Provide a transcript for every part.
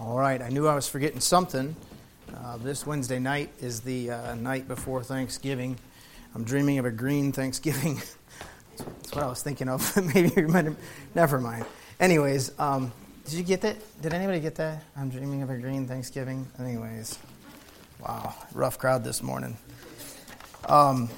All right, I knew I was forgetting something. Uh, this Wednesday night is the uh, night before Thanksgiving. I'm dreaming of a green Thanksgiving. That's what I was thinking of. Maybe you might never mind. Anyways, um, did you get that? Did anybody get that? I'm dreaming of a green Thanksgiving. Anyways, wow, rough crowd this morning. Um,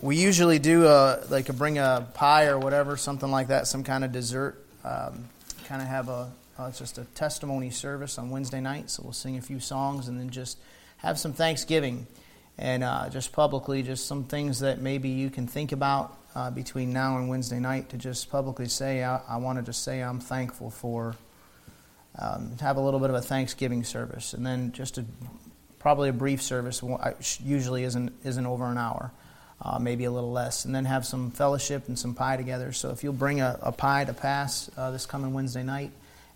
we usually do a, like a bring a pie or whatever, something like that, some kind of dessert. Um, kind of have a uh, it's just a testimony service on Wednesday night, so we'll sing a few songs and then just have some Thanksgiving and uh, just publicly, just some things that maybe you can think about uh, between now and Wednesday night to just publicly say, I, I want to just say I'm thankful for, um, have a little bit of a Thanksgiving service. And then just a, probably a brief service, usually isn't, isn't over an hour. Uh, maybe a little less, and then have some fellowship and some pie together. So if you'll bring a, a pie to pass uh, this coming Wednesday night,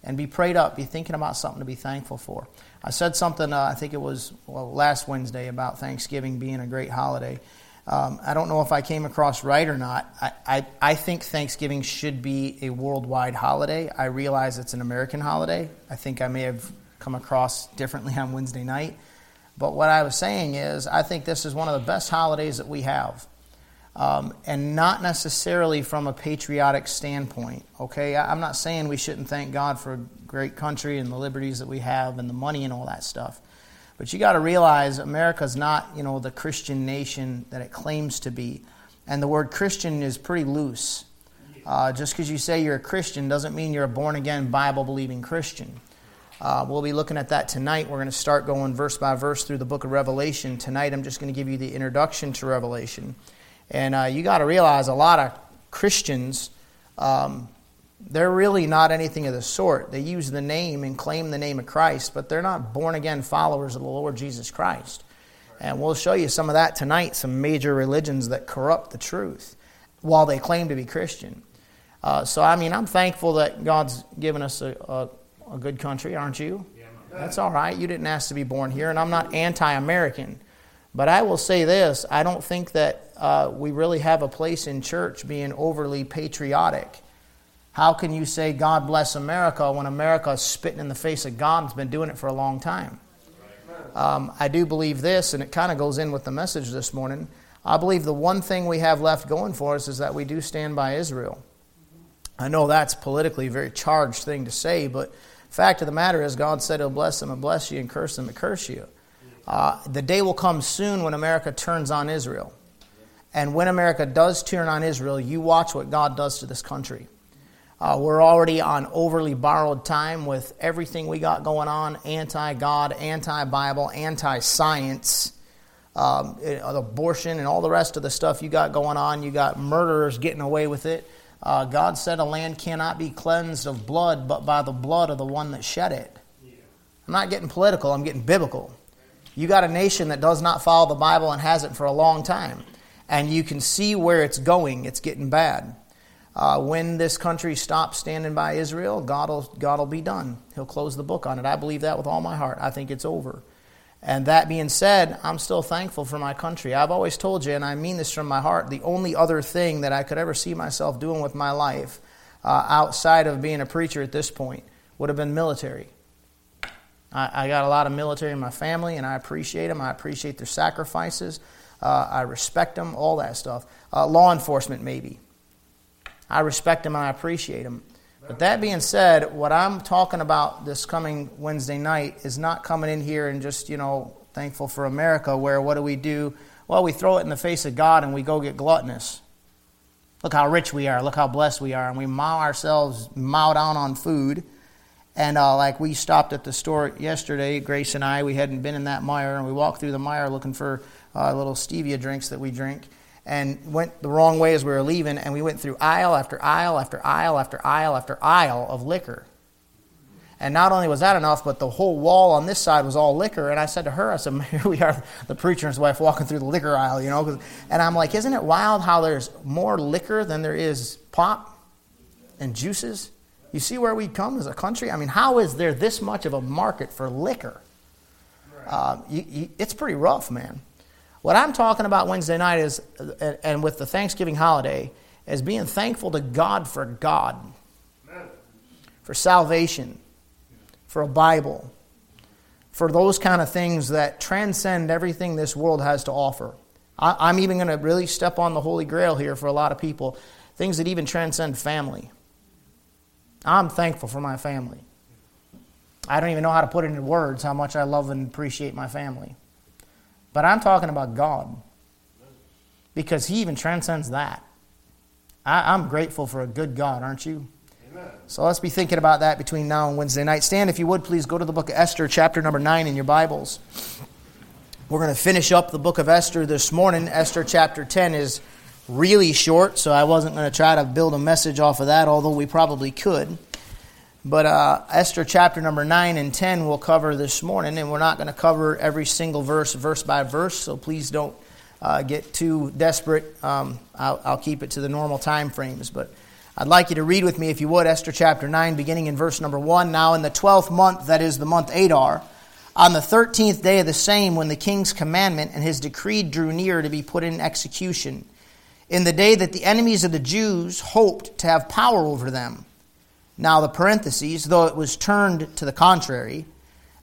and be prayed up, be thinking about something to be thankful for. I said something, uh, I think it was well, last Wednesday, about Thanksgiving being a great holiday. Um, I don't know if I came across right or not. I, I, I, think Thanksgiving should be a worldwide holiday. I realize it's an American holiday. I think I may have come across differently on Wednesday night. But what I was saying is, I think this is one of the best holidays that we have um, and not necessarily from a patriotic standpoint. Okay, I'm not saying we shouldn't thank God for a great country and the liberties that we have and the money and all that stuff. But you got to realize America's not, you know, the Christian nation that it claims to be, and the word Christian is pretty loose. Uh, just because you say you're a Christian doesn't mean you're a born again, Bible believing Christian. Uh, we'll be looking at that tonight. We're going to start going verse by verse through the book of Revelation. Tonight, I'm just going to give you the introduction to Revelation. And uh, you got to realize a lot of Christians, um, they're really not anything of the sort. They use the name and claim the name of Christ, but they're not born again followers of the Lord Jesus Christ. And we'll show you some of that tonight, some major religions that corrupt the truth while they claim to be Christian. Uh, so, I mean, I'm thankful that God's given us a, a, a good country, aren't you? That's all right. You didn't ask to be born here, and I'm not anti American. But I will say this I don't think that uh, we really have a place in church being overly patriotic. How can you say God bless America when America is spitting in the face of God and has been doing it for a long time? Um, I do believe this, and it kind of goes in with the message this morning. I believe the one thing we have left going for us is that we do stand by Israel. I know that's politically a very charged thing to say, but fact of the matter is, God said He'll bless them and bless you, and curse them and curse you. Uh, the day will come soon when America turns on Israel. And when America does turn on Israel, you watch what God does to this country. Uh, we're already on overly borrowed time with everything we got going on anti God, anti Bible, anti science, um, abortion, and all the rest of the stuff you got going on. You got murderers getting away with it. Uh, God said a land cannot be cleansed of blood but by the blood of the one that shed it. I'm not getting political, I'm getting biblical. You got a nation that does not follow the Bible and hasn't for a long time. And you can see where it's going. It's getting bad. Uh, when this country stops standing by Israel, God will, God will be done. He'll close the book on it. I believe that with all my heart. I think it's over. And that being said, I'm still thankful for my country. I've always told you, and I mean this from my heart, the only other thing that I could ever see myself doing with my life uh, outside of being a preacher at this point would have been military. I, I, got a lot of military in my family, and I appreciate them. I appreciate their sacrifices. Uh, I respect them, all that stuff. Uh, law enforcement, maybe. I respect them and I appreciate them. But that being said, what I'm talking about this coming Wednesday night is not coming in here and just, you know, thankful for America, where what do we do? Well, we throw it in the face of God and we go get gluttonous. Look how rich we are. Look how blessed we are. And we mow ourselves, mow down on food and uh, like we stopped at the store yesterday, Grace and I, we hadn't been in that Meijer, and we walked through the Meijer looking for uh, little stevia drinks that we drink, and went the wrong way as we were leaving, and we went through aisle after aisle after aisle after aisle after aisle of liquor. And not only was that enough, but the whole wall on this side was all liquor. And I said to her, I said, here we are, the preacher and his wife walking through the liquor aisle, you know. And I'm like, isn't it wild how there's more liquor than there is pop and juices? You see where we come as a country? I mean, how is there this much of a market for liquor? Uh, you, you, it's pretty rough, man. What I'm talking about Wednesday night is, and with the Thanksgiving holiday, is being thankful to God for God, for salvation, for a Bible, for those kind of things that transcend everything this world has to offer. I, am even going to really step on the Holy Grail here for a lot of people, things that even transcend family. I'm thankful for my family. I don't even know how to put it into words how much I love and appreciate my family. But I'm talking about God because He even transcends that. I, am grateful for a good God, aren't you? Amen. So let's be thinking about that between now and Wednesday night. Stand, if you would, please go to the book of Esther, chapter number 9 in your Bibles. We're going to finish up the book of Esther this morning. Esther chapter 10 is really short, so I wasn't going to try to build a message off of that, although we probably could. But uh, Esther chapter number 9 and 10 we'll cover this morning, and we're not going to cover every single verse, verse by verse, so please don't uh, get too desperate. Um, I'll, I'll, keep it to the normal time frames. But I'd like you to read with me, if you would, Esther chapter 9, beginning in verse number 1. Now, in the twelfth month, that is the month Adar, on the thirteenth day of the same, when the king's commandment and his decree drew near to be put in execution, in the day that the enemies of the Jews hoped to have power over them, now, the parentheses, though it was turned to the contrary,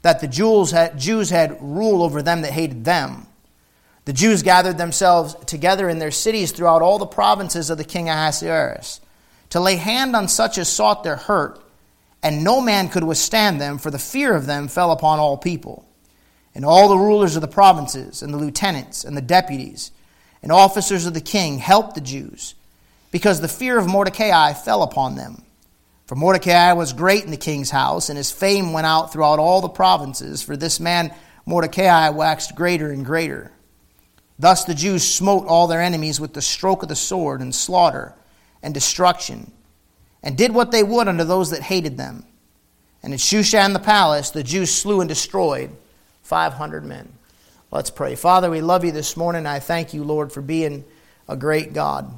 that the Jews had, Jews had rule over them that hated them. The Jews gathered themselves together in their cities throughout all the provinces of the king Ahasuerus to lay hand on such as sought their hurt, and no man could withstand them, for the fear of them fell upon all people. And all the rulers of the provinces, and the lieutenants, and the deputies, and officers of the king helped the Jews, because the fear of Mordecai fell upon them. For Mordecai was great in the king's house, and his fame went out throughout all the provinces, for this man Mordecai waxed greater and greater. Thus the Jews smote all their enemies with the stroke of the sword, and slaughter, and destruction, and did what they would unto those that hated them. And in Shushan the palace, the Jews slew and destroyed 500 men. Let's pray. Father, we love you this morning. I thank you, Lord, for being a great God.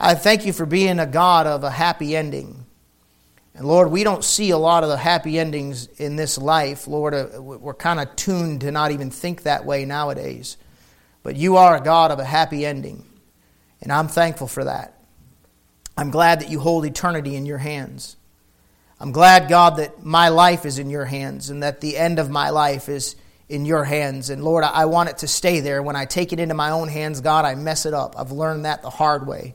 I thank you for being a God of a happy ending. And Lord, we don't see a lot of the happy endings in this life. Lord, uh, we're kind of tuned to not even think that way nowadays. But you are a God of a happy ending. And I'm thankful for that. I'm glad that you hold eternity in your hands. I'm glad, God, that my life is in your hands and that the end of my life is in your hands. And Lord, I want it to stay there. When I take it into my own hands, God, I mess it up. I've learned that the hard way.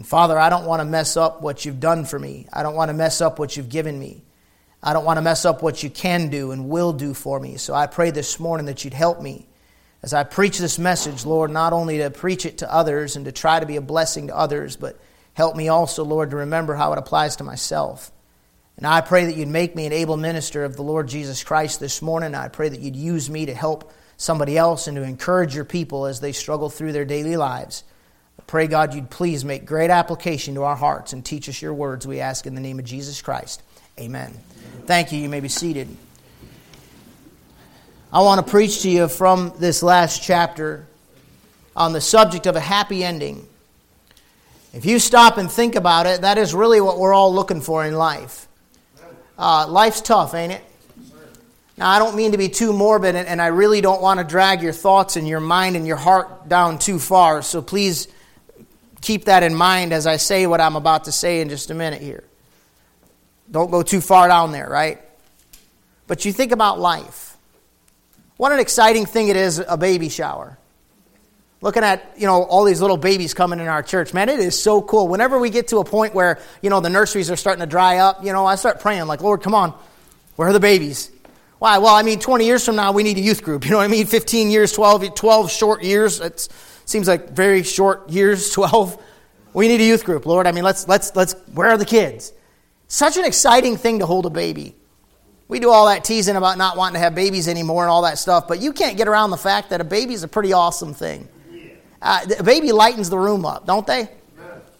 And Father, I don't want to mess up what you've done for me. I don't want to mess up what you've given me. I don't want to mess up what you can do and will do for me. So I pray this morning that you'd help me as I preach this message, Lord, not only to preach it to others and to try to be a blessing to others, but help me also, Lord, to remember how it applies to myself. And I pray that you'd make me an able minister of the Lord Jesus Christ this morning. I pray that you'd use me to help somebody else and to encourage your people as they struggle through their daily lives. Pray, God, you'd please make great application to our hearts and teach us your words, we ask in the name of Jesus Christ. Amen. Thank you. You may be seated. I want to preach to you from this last chapter on the subject of a happy ending. If you stop and think about it, that is really what we're all looking for in life. Uh, life's tough, ain't it? Now, I don't mean to be too morbid, and I really don't want to drag your thoughts and your mind and your heart down too far, so please keep that in mind as I say what I'm about to say in just a minute here. Don't go too far down there, right? But you think about life. What an exciting thing it is a baby shower. Looking at, you know, all these little babies coming in our church. Man, it is so cool. Whenever we get to a point where, you know, the nurseries are starting to dry up, you know, I start praying like, "Lord, come on. Where are the babies?" Why? Well, I mean, 20 years from now, we need a youth group. You know what I mean? 15 years, 12, 12 short years. It's Seems like very short years, 12. We need a youth group, Lord. I mean, let's, let's, let's, where are the kids? Such an exciting thing to hold a baby. We do all that teasing about not wanting to have babies anymore and all that stuff, but you can't get around the fact that a baby is a pretty awesome thing. Uh, a baby lightens the room up, don't they?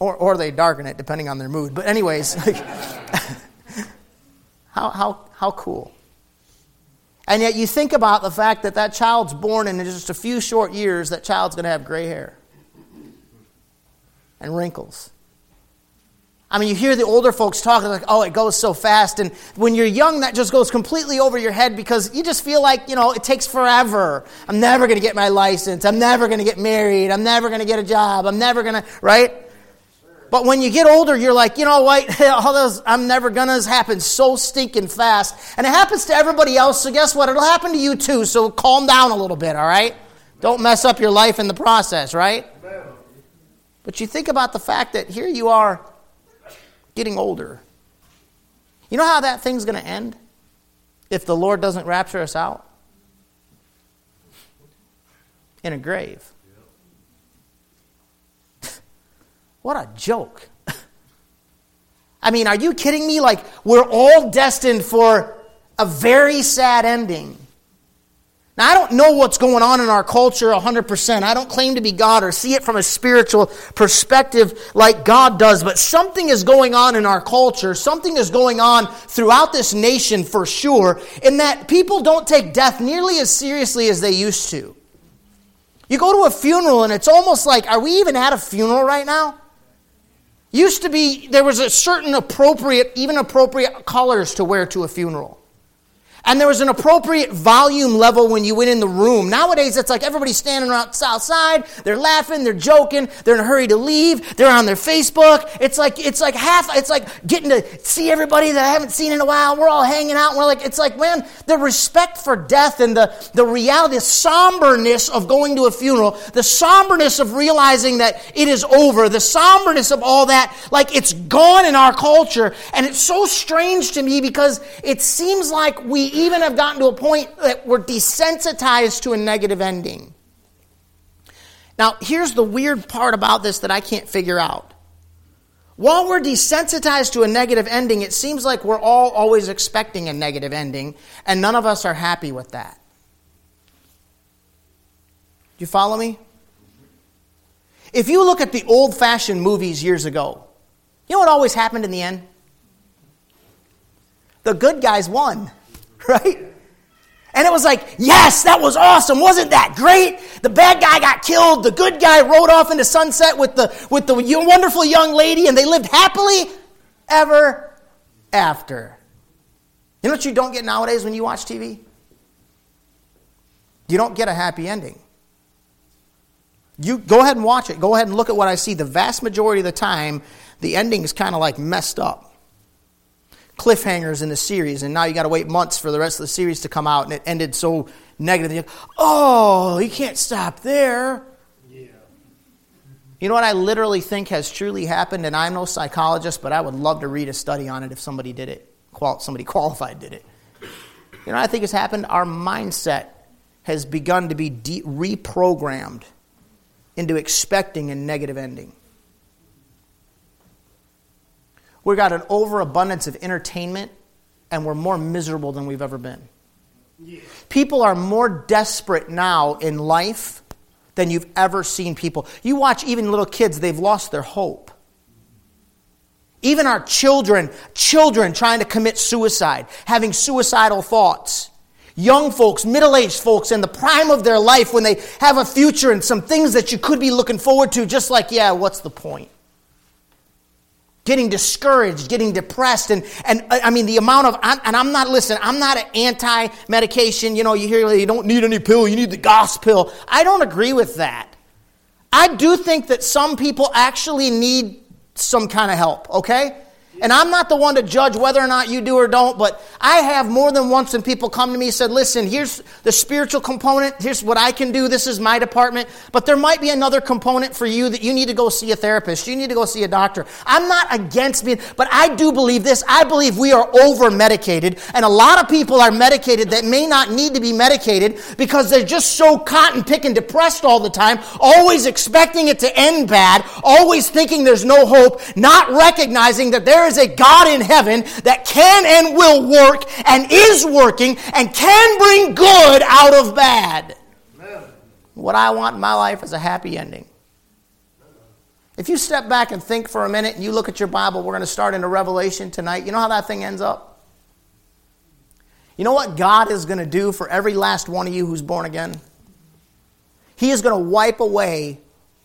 Or, or they darken it, depending on their mood. But, anyways, how, how, how cool. And yet you think about the fact that that child's born and in just a few short years, that child's going to have gray hair and wrinkles. I mean, you hear the older folks talking like, oh, it goes so fast. And when you're young, that just goes completely over your head because you just feel like, you know, it takes forever. I'm never going to get my license. I'm never going to get married. I'm never going to get a job. I'm never going to, right? But when you get older, you're like, you know what? All those I'm never gonna happen so stinking fast. And it happens to everybody else, so guess what? It'll happen to you too. So calm down a little bit, all right? Don't mess up your life in the process, right? But you think about the fact that here you are getting older. You know how that thing's going to end if the Lord doesn't rapture us out? In a grave. What a joke. I mean, are you kidding me? Like, we're all destined for a very sad ending. Now, I don't know what's going on in our culture 100%. I don't claim to be God or see it from a spiritual perspective like God does, but something is going on in our culture. Something is going on throughout this nation for sure, in that people don't take death nearly as seriously as they used to. You go to a funeral and it's almost like, are we even at a funeral right now? Used to be, there was a certain appropriate, even appropriate colors to wear to a funeral. And there was an appropriate volume level when you went in the room. Nowadays, it's like everybody's standing around outside. They're laughing. They're joking. They're in a hurry to leave. They're on their Facebook. It's like it's like half. It's like getting to see everybody that I haven't seen in a while. We're all hanging out. we're like, it's like, man, the respect for death and the the reality, the somberness of going to a funeral, the somberness of realizing that it is over, the somberness of all that, like it's gone in our culture, and it's so strange to me because it seems like we even have gotten to a point that we're desensitized to a negative ending. Now, here's the weird part about this that I can't figure out. While we're desensitized to a negative ending, it seems like we're all always expecting a negative ending, and none of us are happy with that. Do you follow me? If you look at the old fashioned movies years ago, you know what always happened in the end? The good guys won. Right? And it was like, yes, that was awesome. Wasn't that great? The bad guy got killed. The good guy rode off into sunset with the, with the wonderful young lady, and they lived happily ever after. You know what you don't get nowadays when you watch TV? You don't get a happy ending. You go ahead and watch it. Go ahead and look at what I see. The vast majority of the time, the ending is kind of like messed up cliffhangers in the series, and now you got to wait months for the rest of the series to come out, and it ended so negatively. Oh, you can't stop there. Yeah. You know what I literally think has truly happened, and I'm no psychologist, but I would love to read a study on it if somebody did it, somebody qualified did it. You know I think has happened? Our mindset has begun to be de- reprogrammed into expecting a negative ending. We've got an overabundance of entertainment, and we're more miserable than we've ever been. Yeah. People are more desperate now in life than you've ever seen people. You watch even little kids, they've lost their hope. Even our children, children trying to commit suicide, having suicidal thoughts. Young folks, middle aged folks in the prime of their life when they have a future and some things that you could be looking forward to, just like, yeah, what's the point? Getting discouraged, getting depressed. And, and uh, I mean, the amount of, and I'm not, listen, I'm not an anti medication. You know, you hear you don't need any pill, you need the gospel. I don't agree with that. I do think that some people actually need some kind of help, okay? And I'm not the one to judge whether or not you do or don't, but I have more than once when people come to me and said, listen, here's the spiritual component. Here's what I can do. This is my department. But there might be another component for you that you need to go see a therapist. You need to go see a doctor. I'm not against being, but I do believe this. I believe we are over medicated. And a lot of people are medicated that may not need to be medicated because they're just so cotton picking depressed all the time, always expecting it to end bad, always thinking there's no hope, not recognizing that there a God in heaven that can and will work and is working and can bring good out of bad. Amen. What I want in my life is a happy ending. If you step back and think for a minute and you look at your Bible, we're going to start into Revelation tonight. You know how that thing ends up? You know what God is going to do for every last one of you who's born again? He is going to wipe away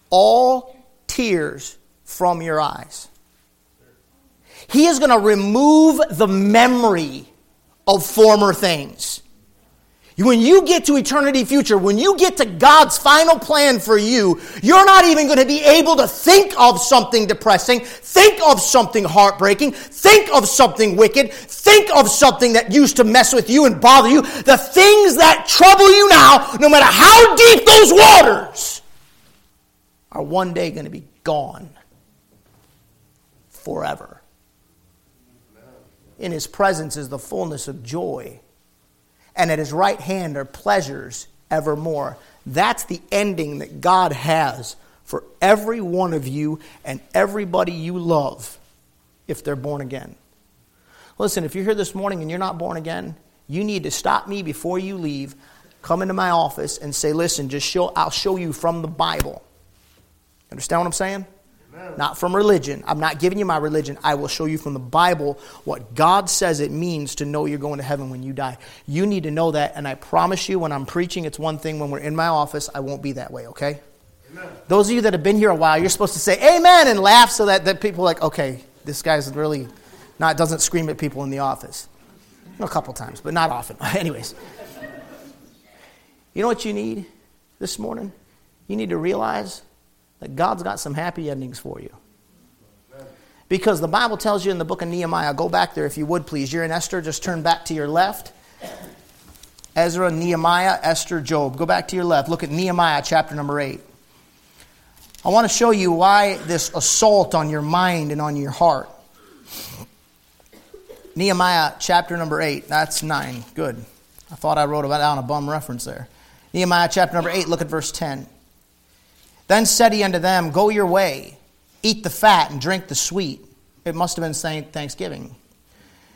all tears from your eyes. He is going to remove the memory of former things. When you get to eternity future, when you get to God's final plan for you, you're not even going to be able to think of something depressing, think of something heartbreaking, think of something wicked, think of something that used to mess with you and bother you. The things that trouble you now, no matter how deep those waters, are one day going to be gone forever. In his presence is the fullness of joy and at his right hand are pleasures evermore. That's the ending that God has for every one of you and everybody you love if they're born again. Listen, if you're here this morning and you're not born again, you need to stop me before you leave, come into my office and say, "Listen, just show I'll show you from the Bible." Understand what I'm saying? Not from religion. I'm not giving you my religion. I will show you from the Bible what God says it means to know you're going to heaven when you die. You need to know that, and I promise you, when I'm preaching, it's one thing. When we're in my office, I won't be that way, okay? Amen. Those of you that have been here a while, you're supposed to say amen and laugh so that, that people are like, okay, this guy's really not, doesn't scream at people in the office. A couple times, but not often. Anyways. You know what you need this morning? You need to realize that God's got some happy endings for you. Because the Bible tells you in the book of Nehemiah, go back there if you would please. You're in Esther, just turn back to your left. Ezra, Nehemiah, Esther, Job. Go back to your left. Look at Nehemiah chapter number 8. I want to show you why this assault on your mind and on your heart. Nehemiah chapter number 8. That's 9. Good. I thought I wrote about down a bum reference there. Nehemiah chapter number 8, look at verse 10. Then said he unto them, Go your way, eat the fat and drink the sweet. It must have been saying Thanksgiving.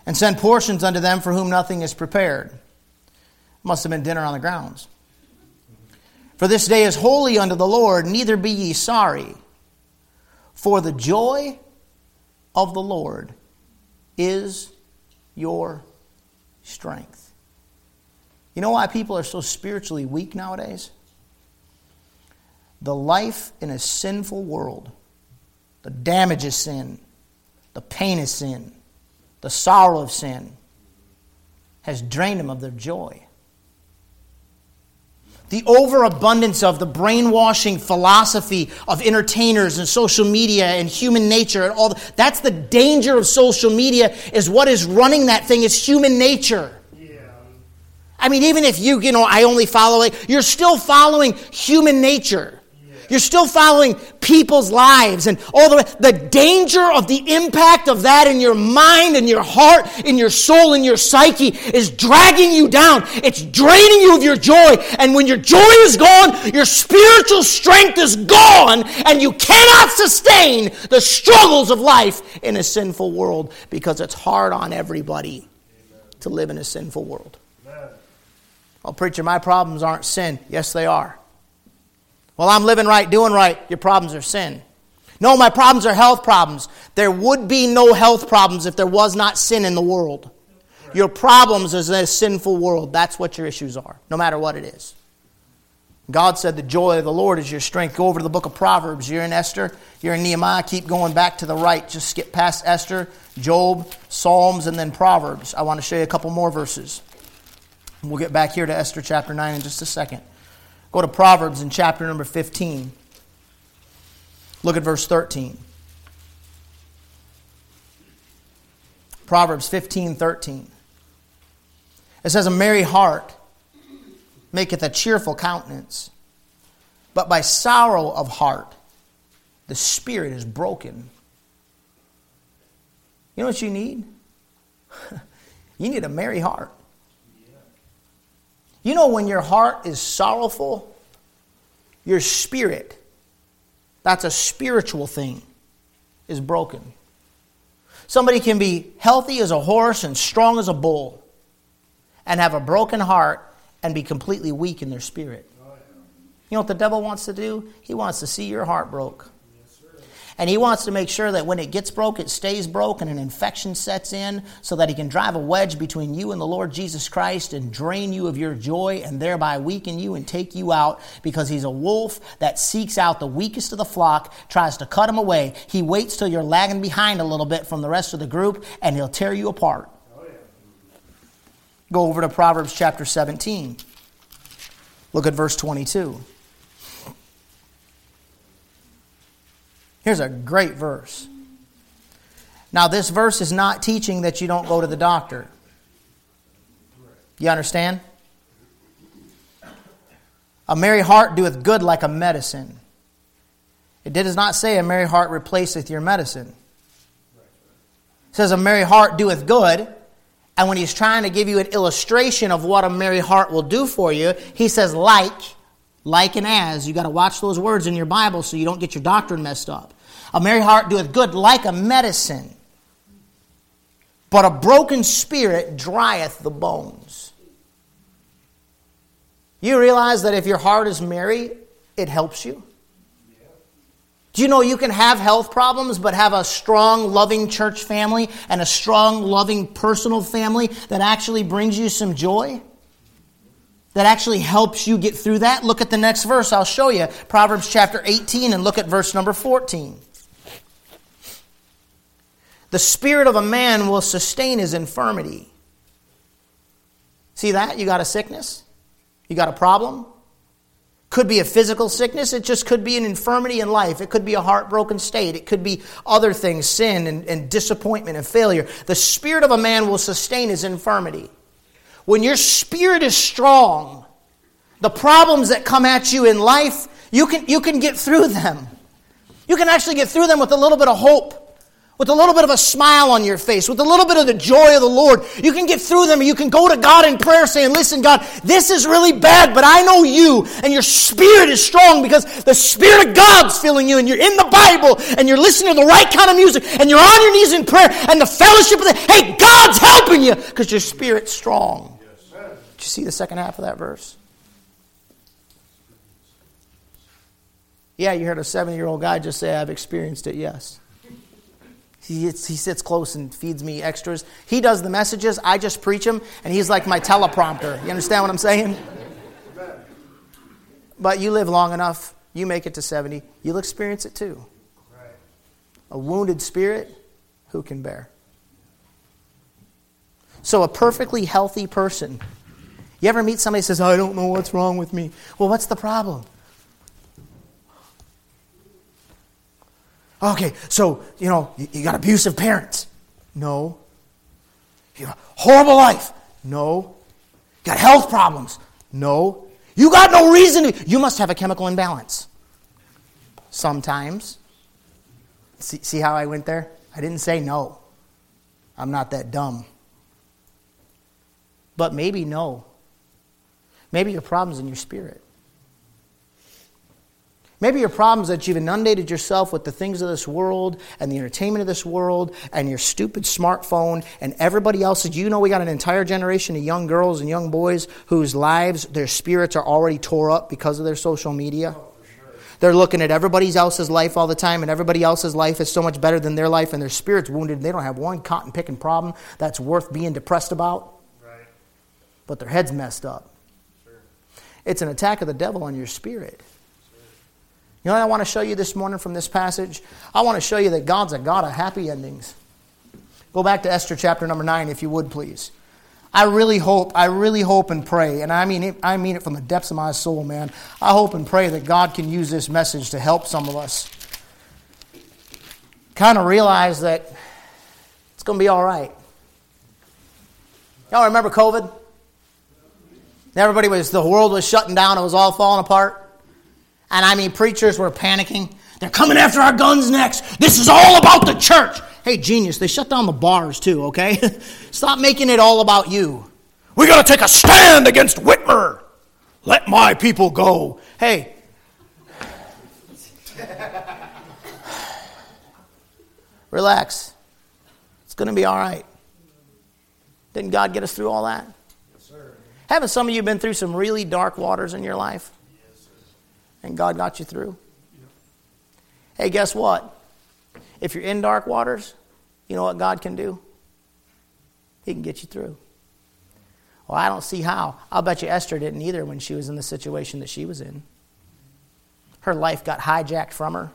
And send portions unto them for whom nothing is prepared. Must have been dinner on the grounds. For this day is holy unto the Lord, neither be ye sorry. For the joy of the Lord is your strength. You know why people are so spiritually weak nowadays? The life in a sinful world, the damage of sin, the pain of sin, the sorrow of sin, has drained them of their joy. The overabundance of the brainwashing philosophy of entertainers and social media and human nature and all that's the danger of social media is what is running that thing is human nature. I mean, even if you, you know, I only follow it, you're still following human nature. You're still following people's lives and all the the danger of the impact of that in your mind and your heart, in your soul, in your psyche is dragging you down. It's draining you of your joy. And when your joy is gone, your spiritual strength is gone, and you cannot sustain the struggles of life in a sinful world because it's hard on everybody Amen. to live in a sinful world. Amen. Oh, preacher, my problems aren't sin. Yes, they are. Well, I'm living right, doing right. Your problems are sin. No, my problems are health problems. There would be no health problems if there was not sin in the world. Your problems is in a sinful world. That's what your issues are, no matter what it is. God said, The joy of the Lord is your strength. Go over to the book of Proverbs. You're in Esther, you're in Nehemiah. Keep going back to the right. Just skip past Esther, Job, Psalms, and then Proverbs. I want to show you a couple more verses. We'll get back here to Esther chapter 9 in just a second. Go to Proverbs in chapter number 15. Look at verse 13. Proverbs 15 13. It says, A merry heart maketh a cheerful countenance, but by sorrow of heart the spirit is broken. You know what you need? you need a merry heart. You know, when your heart is sorrowful, your spirit, that's a spiritual thing, is broken. Somebody can be healthy as a horse and strong as a bull and have a broken heart and be completely weak in their spirit. You know what the devil wants to do? He wants to see your heart broke. And he wants to make sure that when it gets broke, it stays broke and an infection sets in so that he can drive a wedge between you and the Lord Jesus Christ and drain you of your joy and thereby weaken you and take you out because he's a wolf that seeks out the weakest of the flock, tries to cut him away. He waits till you're lagging behind a little bit from the rest of the group and he'll tear you apart. Go over to Proverbs chapter 17. Look at verse 22. Here's a great verse. Now, this verse is not teaching that you don't go to the doctor. You understand? A merry heart doeth good like a medicine. It does not say a merry heart replaceth your medicine. It says a merry heart doeth good. And when he's trying to give you an illustration of what a merry heart will do for you, he says like, like and as. You got to watch those words in your Bible so you don't get your doctrine messed up. A merry heart doeth good like a medicine. But a broken spirit drieth the bones. You realize that if your heart is merry, it helps you? Do you know you can have health problems but have a strong, loving church family and a strong, loving personal family that actually brings you some joy? That actually helps you get through that? Look at the next verse. I'll show you. Proverbs chapter 18 and look at verse number 14. The spirit of a man will sustain his infirmity. See that? You got a sickness? You got a problem? Could be a physical sickness. It just could be an infirmity in life. It could be a heartbroken state. It could be other things, sin and, and disappointment and failure. The spirit of a man will sustain his infirmity. When your spirit is strong, the problems that come at you in life, you can, you can get through them. You can actually get through them with a little bit of hope with a little bit of a smile on your face, with a little bit of the joy of the Lord, you can get through them. You can go to God in prayer saying, Listen, God, this is really bad, but I know you, and your spirit is strong because the Spirit of God's filling you, and you're in the Bible, and you're listening to the right kind of music, and you're on your knees in prayer, and the fellowship of the, hey, God's helping you because your spirit's strong. Did you see the second half of that verse? Yeah, you heard a seven year old guy just say, I've experienced it, yes. He, he sits close and feeds me extras. He does the messages, I just preach them, and he's like my teleprompter. You understand what I'm saying? But you live long enough, you make it to 70, you'll experience it too. A wounded spirit, who can bear? So, a perfectly healthy person. You ever meet somebody who says, I don't know what's wrong with me? Well, what's the problem? Okay, so, you know, you, you got abusive parents. No. You got horrible life. No. You got health problems. No. You got no reason to. You must have a chemical imbalance. Sometimes. See, see how I went there? I didn't say no. I'm not that dumb. But maybe no. Maybe your problem's in your spirit. Maybe your problem is that you've inundated yourself with the things of this world and the entertainment of this world and your stupid smartphone and everybody else. You know we got an entire generation of young girls and young boys whose lives, their spirits are already tore up because of their social media? Oh, They're looking at everybody else's life all the time, and everybody else's life is so much better than their life, and their spirit's wounded. and They don't have one cotton picking problem that's worth being depressed about. Right. But their head's messed up. Sure. It's an attack of the devil on your spirit. You know what I want to show you this morning from this passage? I want to show you that God's a God of happy endings. Go back to Esther chapter number 9, if you would, please. I really hope, I really hope and pray, and I mean it, I mean it from the depths of my soul, man. I hope and pray that God can use this message to help some of us kind of realize that it's going to be all right. Y'all remember COVID? Everybody was, the world was shutting down, it was all falling apart. And I mean, preachers were panicking. They're coming after our guns next. This is all about the church. Hey, genius, they shut down the bars too, okay? Stop making it all about you. We got to take a stand against Whitmer. Let my people go. Hey. Relax. It's going to be all right. Didn't God get us through all that? Yes, sir. Haven't some of you been through some really dark waters in your life? And God got you through? Hey, guess what? If you're in dark waters, you know what God can do? He can get you through. Well, I don't see how. I'll bet you Esther didn't either when she was in the situation that she was in. Her life got hijacked from her.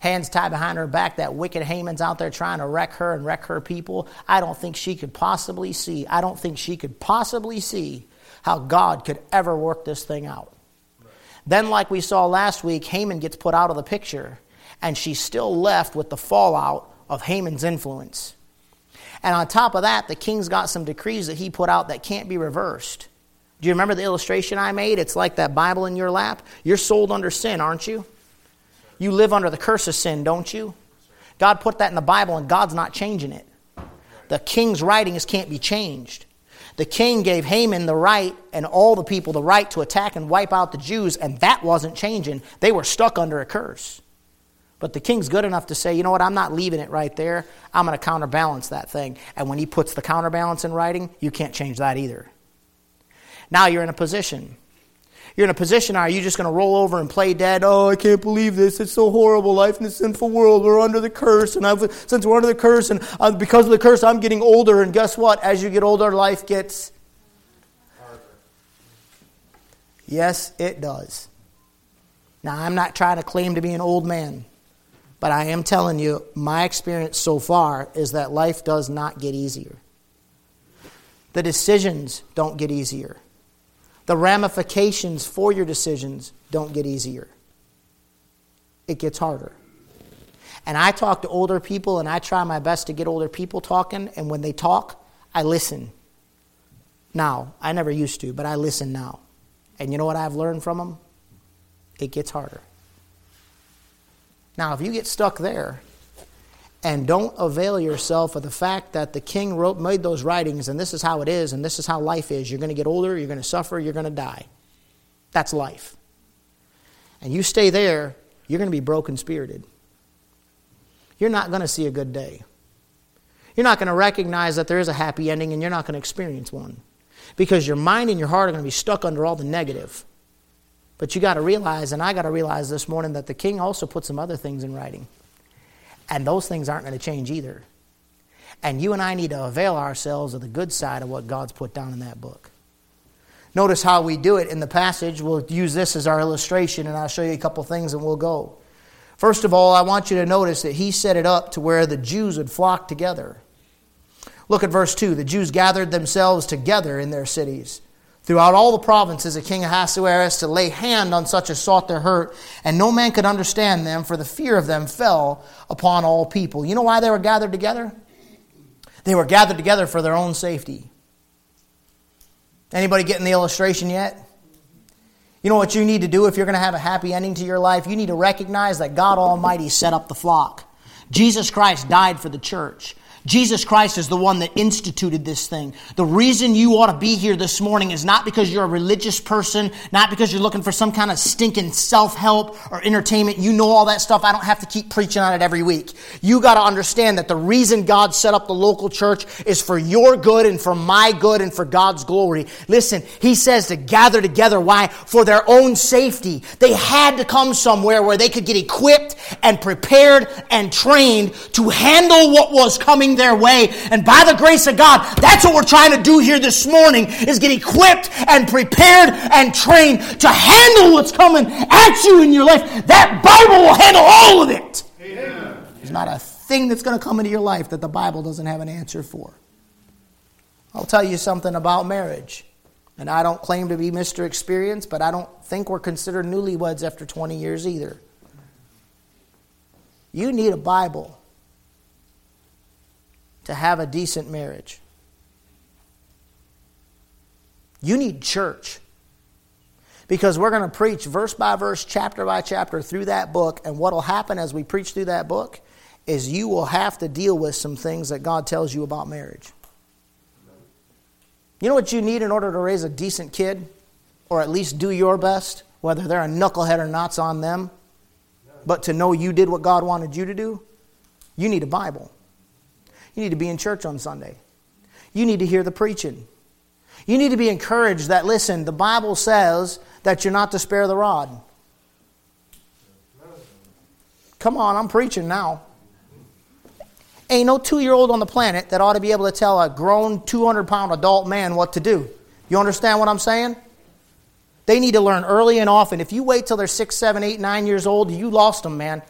Hands tied behind her back, that wicked Haman's out there trying to wreck her and wreck her people. I don't think she could possibly see. I don't think she could possibly see how God could ever work this thing out. Then, like we saw last week, Haman gets put out of the picture, and she's still left with the fallout of Haman's influence. And on top of that, the king's got some decrees that he put out that can't be reversed. Do you remember the illustration I made? It's like that Bible in your lap. You're sold under sin, aren't you? You live under the curse of sin, don't you? God put that in the Bible, and God's not changing it. The king's writings can't be changed. The king gave Haman the right and all the people the right to attack and wipe out the Jews, and that wasn't changing. They were stuck under a curse. But the king's good enough to say, you know what, I'm not leaving it right there. I'm going to counterbalance that thing. And when he puts the counterbalance in writing, you can't change that either. Now you're in a position. You're in a position, are you just going to roll over and play dead? Oh, I can't believe this. It's so horrible. Life in a sinful world. We're under the curse. And I've, since we're under the curse, and uh, because of the curse, I'm getting older. And guess what? As you get older, life gets. Harder. Yes, it does. Now, I'm not trying to claim to be an old man. But I am telling you, my experience so far is that life does not get easier. The decisions don't get easier. The ramifications for your decisions don't get easier. It gets harder. And I talk to older people and I try my best to get older people talking, and when they talk, I listen. Now, I never used to, but I listen now. And you know what I've learned from them? It gets harder. Now, if you get stuck there and don't avail yourself of the fact that the king wrote, made those writings, and this is how it is, and this is how life is, you're going to get older, you're going to suffer, you're going to die. That's life. And you stay there, you're going to be broken spirited. You're not going to see a good day. You're not going to recognize that there is a happy ending, and you're not going to experience one. Because your mind and your heart are going to be stuck under all the negative. But you got to realize, and I got to realize this morning, that the king also put some other things in writing. And those things aren't going to change either. And you and I need to avail ourselves of the good side of what God's put down in that book. Notice how we do it in the passage. We'll use this as our illustration, and I'll show you a couple things and we'll go. First of all, I want you to notice that he set it up to where the Jews would flock together. Look at verse 2. The Jews gathered themselves together in their cities throughout all the provinces of King Ahasuerus to lay hand on such as sought their hurt, and no man could understand them, for the fear of them fell upon all people. You know why they were gathered together? They were gathered together for their own safety. Anybody getting the illustration yet? You know what you need to do if you're going to have a happy ending to your life? You need to recognize that God Almighty set up the flock. Jesus Christ died for the church. Jesus Christ is the one that instituted this thing. The reason you ought to be here this morning is not because you're a religious person, not because you're looking for some kind of stinking self help or entertainment. You know all that stuff. I don't have to keep preaching on it every week. You got to understand that the reason God set up the local church is for your good and for my good and for God's glory. Listen, He says to gather together. Why? For their own safety. They had to come somewhere where they could get equipped and prepared and trained to handle what was coming their way. And by the grace of God, that's what we're trying to do here this morning is get equipped and prepared and trained to handle what's coming at you in your life. That Bible will handle all of it. Amen. There's not a thing that's going to come into your life that the Bible doesn't have an answer for. I'll tell you something about marriage. And I don't claim to be Mr. Experience, but I don't think we're considered newlyweds after 20 years either. You need a Bible to have a decent marriage. You need church. Because we're going to preach verse by verse, chapter by chapter through that book. And what will happen as we preach through that book is you will have to deal with some things that God tells you about marriage. You know what you need in order to raise a decent kid? Or at least do your best, whether they're a knucklehead or not's on them, but to know you did what God wanted you to do? You need a Bible. You need to be in church on Sunday. You need to hear the preaching. You need to be encouraged that, listen, the Bible says that you're not to spare the rod. Come on, I'm preaching now. Ain't no two year old on the planet that ought to be able to tell a grown 200 pound adult man what to do. You understand what I'm saying? They need to learn early and often. If you wait till they're six, seven, eight, nine years old, you lost them, man.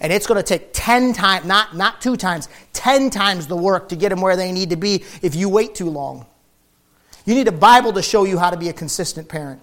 And it's going to take 10 times, not, not two times, 10 times the work to get them where they need to be if you wait too long. You need a Bible to show you how to be a consistent parent.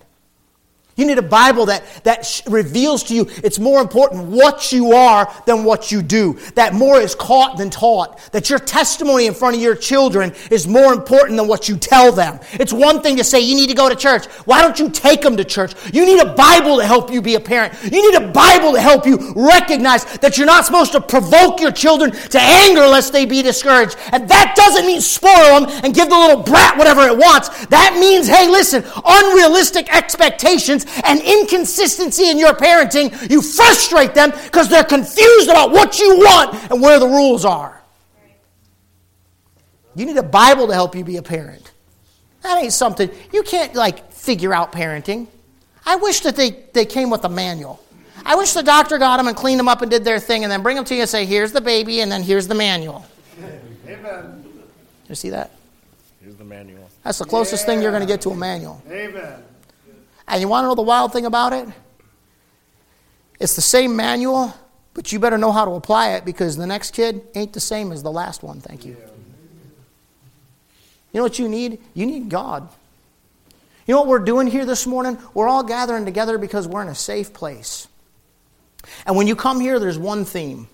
You need a Bible that, that reveals to you it's more important what you are than what you do. That more is caught than taught. That your testimony in front of your children is more important than what you tell them. It's one thing to say you need to go to church. Why don't you take them to church? You need a Bible to help you be a parent. You need a Bible to help you recognize that you're not supposed to provoke your children to anger lest they be discouraged. And that doesn't mean spoil them and give the little brat whatever it wants. That means, hey, listen, unrealistic expectations and inconsistency in your parenting, you frustrate them because they're confused about what you want and where the rules are. You need a Bible to help you be a parent. That ain't something you can't like figure out parenting. I wish that they, they came with a manual. I wish the doctor got them and cleaned them up and did their thing and then bring them to you and say, here's the baby and then here's the manual. Amen. You see that? Here's the manual. That's the closest yeah. thing you're going to get to a manual. Amen. And you want to know the wild thing about it? It's the same manual, but you better know how to apply it because the next kid ain't the same as the last one. Thank you. You know what you need? You need God. You know what we're doing here this morning? We're all gathering together because we're in a safe place. And when you come here, there's one theme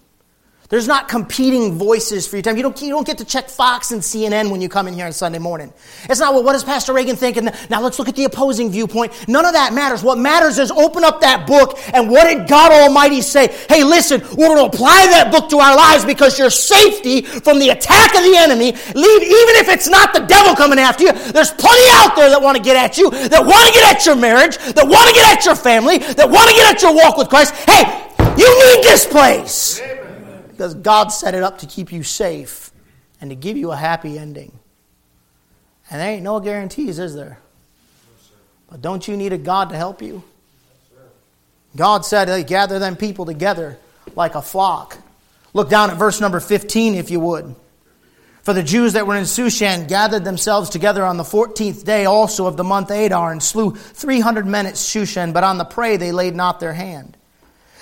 there's not competing voices for your time. You don't, you don't get to check Fox and CNN when you come in here on Sunday morning. It's not, well, what does Pastor Reagan think? And now let's look at the opposing viewpoint. None of that matters. What matters is open up that book and what did God Almighty say? Hey, listen, we're going to apply that book to our lives because your safety from the attack of the enemy, leave, even if it's not the devil coming after you, there's plenty out there that want to get at you, that want to get at your marriage, that want to get at your family, that want to get at your walk with Christ. Hey, you need this place. Amen because God set it up to keep you safe and to give you a happy ending. And there ain't no guarantees, is there? But don't you need a God to help you? God said, hey, gather them people together like a flock. Look down at verse number 15, if you would. For the Jews that were in Shushan gathered themselves together on the 14th day also of the month Adar and slew 300 men at Shushan, but on the prey they laid not their hand.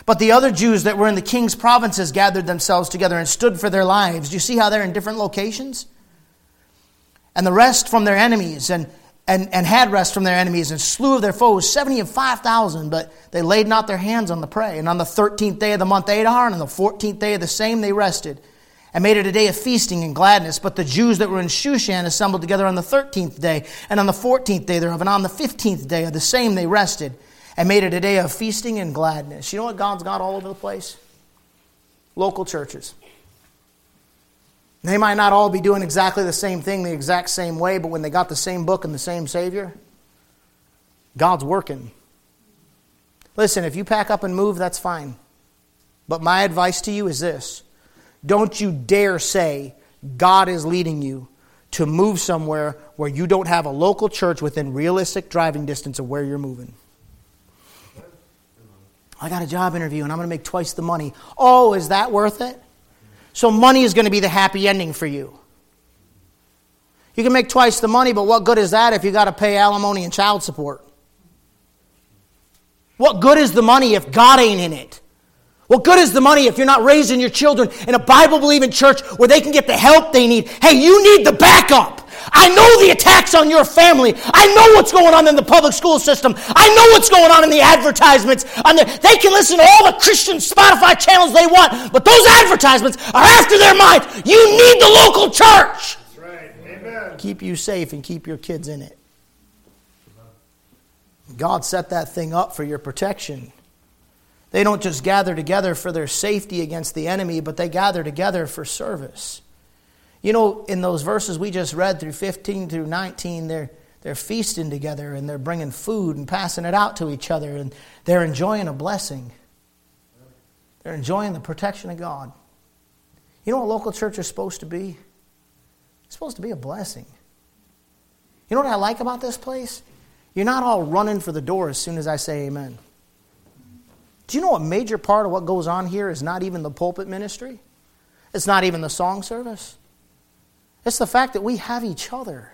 But the other Jews that were in the king's provinces gathered themselves together and stood for their lives. Do you see how they're in different locations? And the rest from their enemies, and, and, and had rest from their enemies, and slew of their foes, 70 and 5,000, but they laid not their hands on the prey. And on the 13th day of the month Adar, and on the 14th day of the same, they rested, and made it a day of feasting and gladness. But the Jews that were in Shushan assembled together on the 13th day, and on the 14th day thereof, and on the 15th day of the same, they rested and made it a day of feasting and gladness. You know what God's got all over the place? Local churches. They might not all be doing exactly the same thing the exact same way, but when they got the same book and the same Savior, God's working. Listen, if you pack up and move, that's fine. But my advice to you is this don't you dare say God is leading you to move somewhere where you don't have a local church within realistic driving distance of where you're moving. I got a job interview and I'm going to make twice the money. Oh, is that worth it? So, money is going to be the happy ending for you. You can make twice the money, but what good is that if you got to pay alimony and child support? What good is the money if God ain't in it? What good is the money if you're not raising your children in a Bible believing church where they can get the help they need? Hey, you need the backup. I know the attacks on your family. I know what's going on in the public school system. I know what's going on in the advertisements. The, they can listen to all the Christian Spotify channels they want, but those advertisements are after their minds. You need the local church. That's right. Amen. Keep you safe and keep your kids in it. God set that thing up for your protection. They don't just gather together for their safety against the enemy, but they gather together for service. You know, in those verses we just read through 15 through 19, they're, they're feasting together and they're bringing food and passing it out to each other and they're enjoying a blessing. They're enjoying the protection of God. You know what local church is supposed to be? It's supposed to be a blessing. You know what I like about this place? You're not all running for the door as soon as I say amen. Do you know a major part of what goes on here is not even the pulpit ministry? It's not even the song service. It's the fact that we have each other.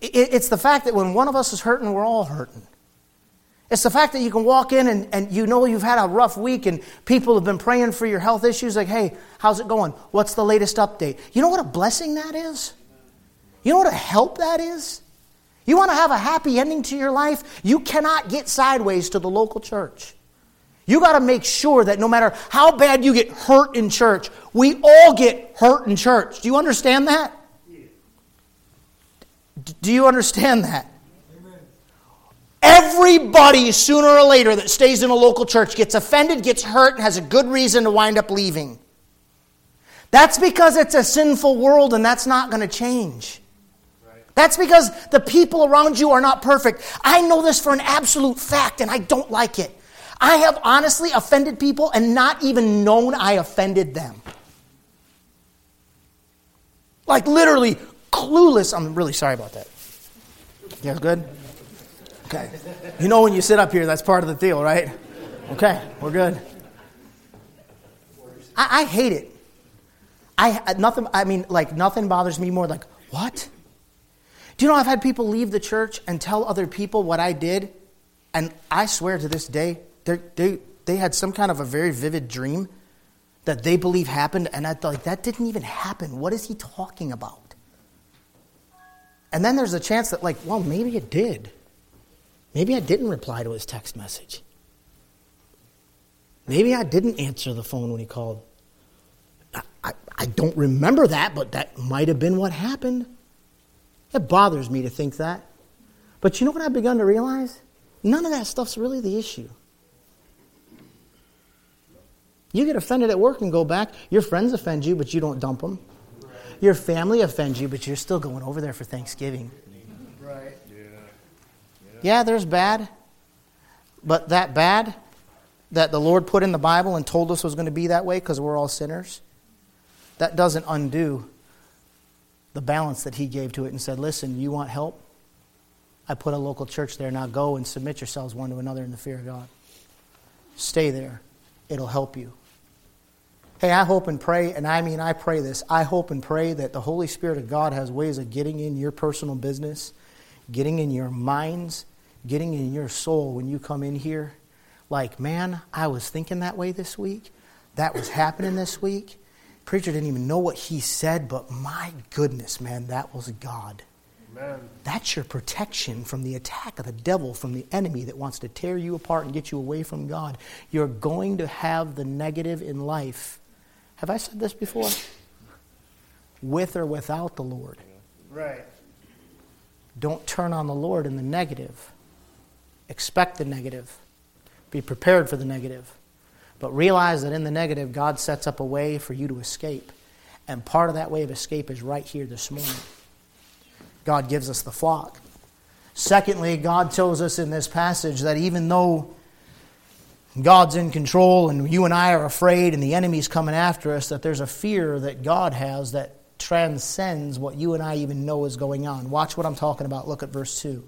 It's the fact that when one of us is hurting, we're all hurting. It's the fact that you can walk in and, and you know you've had a rough week and people have been praying for your health issues, like, hey, how's it going? What's the latest update? You know what a blessing that is? You know what a help that is? You want to have a happy ending to your life? You cannot get sideways to the local church. You got to make sure that no matter how bad you get hurt in church, we all get hurt in church. Do you understand that? Do you understand that? Everybody, sooner or later, that stays in a local church gets offended, gets hurt, and has a good reason to wind up leaving. That's because it's a sinful world and that's not going to change. That's because the people around you are not perfect. I know this for an absolute fact and I don't like it. I have honestly offended people and not even known I offended them. Like literally clueless. I'm really sorry about that. Guys good? Okay. You know when you sit up here, that's part of the deal, right? Okay, we're good. I, I hate it. I nothing. I mean, like nothing bothers me more. Like what? Do you know I've had people leave the church and tell other people what I did, and I swear to this day, they they had some kind of a very vivid dream that they believe happened, and I thought like that didn't even happen. What is he talking about? And then there's a chance that like, well, maybe it did. Maybe I didn't reply to his text message. Maybe I didn't answer the phone when he called. I, I, I don't remember that, but that might have been what happened. It bothers me to think that. But you know what I've begun to realize? None of that stuff's really the issue. You get offended at work and go back. Your friends offend you, but you don't dump them. Your family offends you, but you're still going over there for Thanksgiving. Right. Yeah. Yeah, there's bad. But that bad that the Lord put in the Bible and told us was going to be that way because we're all sinners, that doesn't undo the balance that He gave to it and said, listen, you want help? I put a local church there. Now go and submit yourselves one to another in the fear of God. Stay there, it'll help you. Hey, I hope and pray, and I mean, I pray this. I hope and pray that the Holy Spirit of God has ways of getting in your personal business, getting in your minds, getting in your soul when you come in here. Like, man, I was thinking that way this week. That was happening this week. Preacher didn't even know what he said, but my goodness, man, that was God. Amen. That's your protection from the attack of the devil, from the enemy that wants to tear you apart and get you away from God. You're going to have the negative in life have I said this before? With or without the Lord. Right. Don't turn on the Lord in the negative. Expect the negative. Be prepared for the negative. But realize that in the negative, God sets up a way for you to escape. And part of that way of escape is right here this morning. God gives us the flock. Secondly, God tells us in this passage that even though God's in control and you and I are afraid and the enemy's coming after us, that there's a fear that God has that transcends what you and I even know is going on. Watch what I'm talking about. Look at verse 2.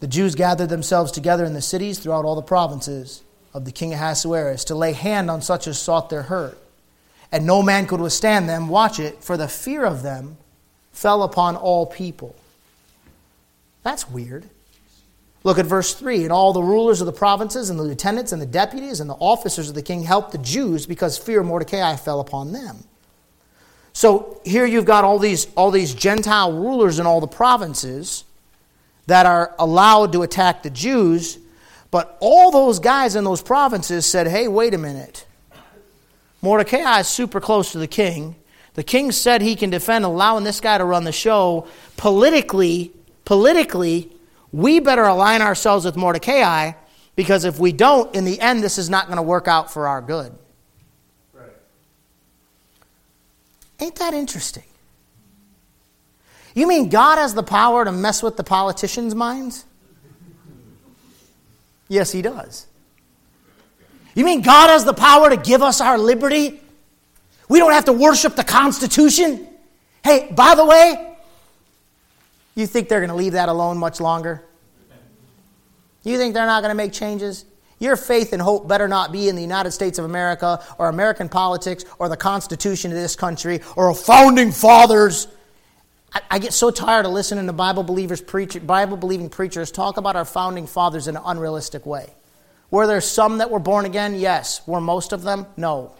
The Jews gathered themselves together in the cities throughout all the provinces of the king of Ahasuerus to lay hand on such as sought their hurt. And no man could withstand them. Watch it, for the fear of them fell upon all people. That's weird. Look at verse 3. And all the rulers of the provinces, and the lieutenants, and the deputies, and the officers of the king helped the Jews because fear of Mordecai fell upon them. So here you've got all these, all these Gentile rulers in all the provinces that are allowed to attack the Jews, but all those guys in those provinces said, hey, wait a minute. Mordecai is super close to the king. The king said he can defend allowing this guy to run the show. Politically, politically, we better align ourselves with Mordecai because if we don't, in the end, this is not going to work out for our good. Right. Ain't that interesting? You mean God has the power to mess with the politicians' minds? Yes, He does. You mean God has the power to give us our liberty? We don't have to worship the Constitution? Hey, by the way, you think they're going to leave that alone much longer? You think they're not going to make changes? Your faith and hope better not be in the United States of America or American politics or the Constitution of this country or founding fathers. I, I get so tired of listening to Bible believers preach, Bible believing preachers talk about our founding fathers in an unrealistic way. Were there some that were born again? Yes. Were most of them? No.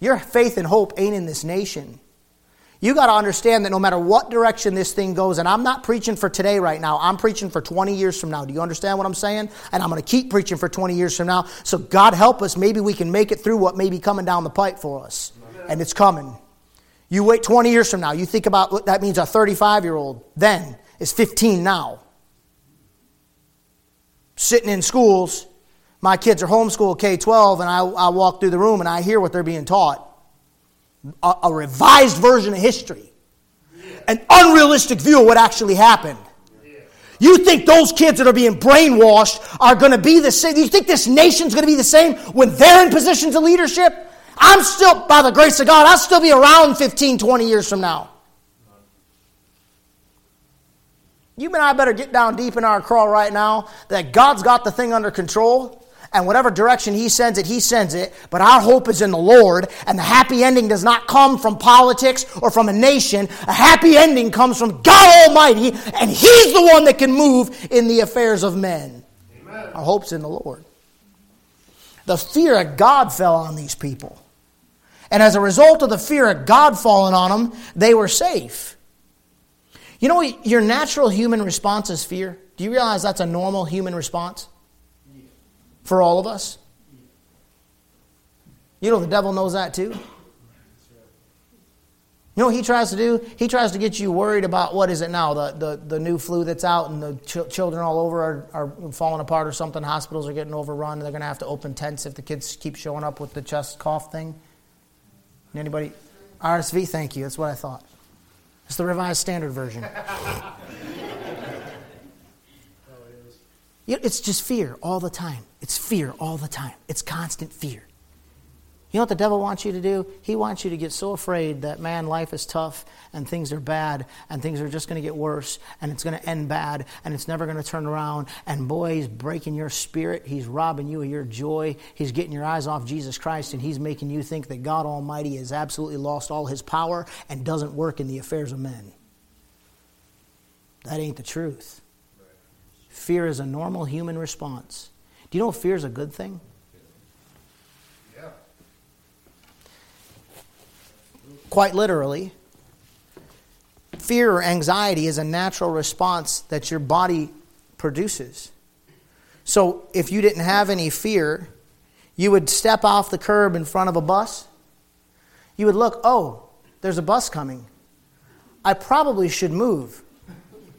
Your faith and hope ain't in this nation. You got to understand that no matter what direction this thing goes, and I'm not preaching for today right now, I'm preaching for 20 years from now. Do you understand what I'm saying? And I'm going to keep preaching for 20 years from now. So, God help us, maybe we can make it through what may be coming down the pipe for us. And it's coming. You wait 20 years from now, you think about what that means a 35 year old then is 15 now. Sitting in schools, my kids are homeschooled K 12, and I, I walk through the room and I hear what they're being taught a, a revised version of history, an unrealistic view of what actually happened. You think those kids that are being brainwashed are going to be the same? You think this nation's going to be the same when they're in positions of leadership? I'm still, by the grace of God, I'll still be around 15, 20 years from now. You and I better get down deep in our crawl right now that God's got the thing under control and whatever direction He sends it, He sends it. But our hope is in the Lord, and the happy ending does not come from politics or from a nation. A happy ending comes from God Almighty, and He's the one that can move in the affairs of men. Amen. Our hope's in the Lord. The fear of God fell on these people. And as a result of the fear of God falling on them, they were safe. You know, your natural human response is fear. Do you realize that's a normal human response? For all of us? You know, the devil knows that too. You know what he tries to do? He tries to get you worried about what is it now? The, the, the new flu that's out and the ch- children all over are, are falling apart or something. Hospitals are getting overrun. They're going to have to open tents if the kids keep showing up with the chest cough thing. Anybody? RSV, thank you. That's what I thought. It's the Revised Standard Version. It's just fear all the time. It's fear all the time. It's constant fear. You know what the devil wants you to do? He wants you to get so afraid that, man, life is tough and things are bad and things are just going to get worse and it's going to end bad and it's never going to turn around. And boy, he's breaking your spirit. He's robbing you of your joy. He's getting your eyes off Jesus Christ and he's making you think that God Almighty has absolutely lost all his power and doesn't work in the affairs of men. That ain't the truth. Fear is a normal human response. Do you know fear is a good thing? Yeah. Quite literally, fear or anxiety is a natural response that your body produces. So if you didn't have any fear, you would step off the curb in front of a bus. You would look, oh, there's a bus coming. I probably should move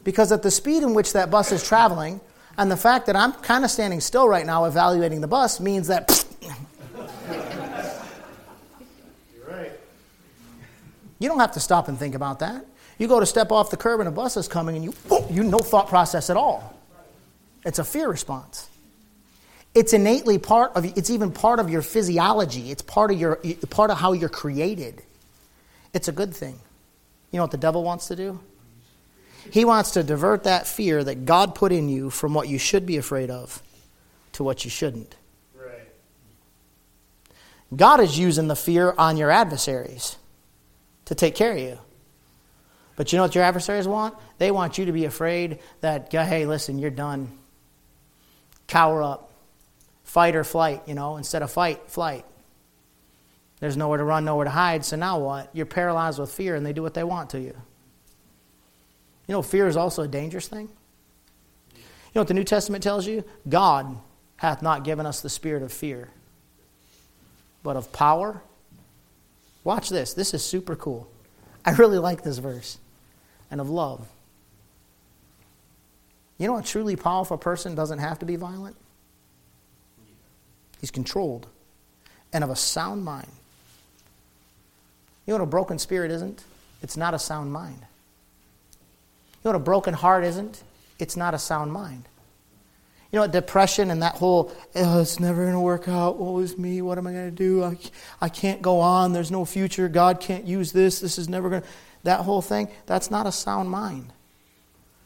because at the speed in which that bus is traveling, and the fact that I'm kind of standing still right now evaluating the bus means that. You're right. You don't have to stop and think about that. You go to step off the curb and a bus is coming and you, you no thought process at all. It's a fear response. It's innately part of, it's even part of your physiology. It's part of, your, part of how you're created. It's a good thing. You know what the devil wants to do? He wants to divert that fear that God put in you from what you should be afraid of to what you shouldn't. Right. God is using the fear on your adversaries to take care of you. But you know what your adversaries want? They want you to be afraid that, hey, listen, you're done. Cower up. Fight or flight, you know, instead of fight, flight. There's nowhere to run, nowhere to hide, so now what? You're paralyzed with fear and they do what they want to you. You know, fear is also a dangerous thing. You know what the New Testament tells you? God hath not given us the spirit of fear, but of power. Watch this. This is super cool. I really like this verse. And of love. You know, a truly powerful person doesn't have to be violent? He's controlled and of a sound mind. You know what a broken spirit isn't? It's not a sound mind know what a broken heart isn't? It's not a sound mind. You know depression and that whole, oh, it's never going to work out. What was me? What am I going to do? I, I can't go on. There's no future. God can't use this. This is never going to. That whole thing, that's not a sound mind.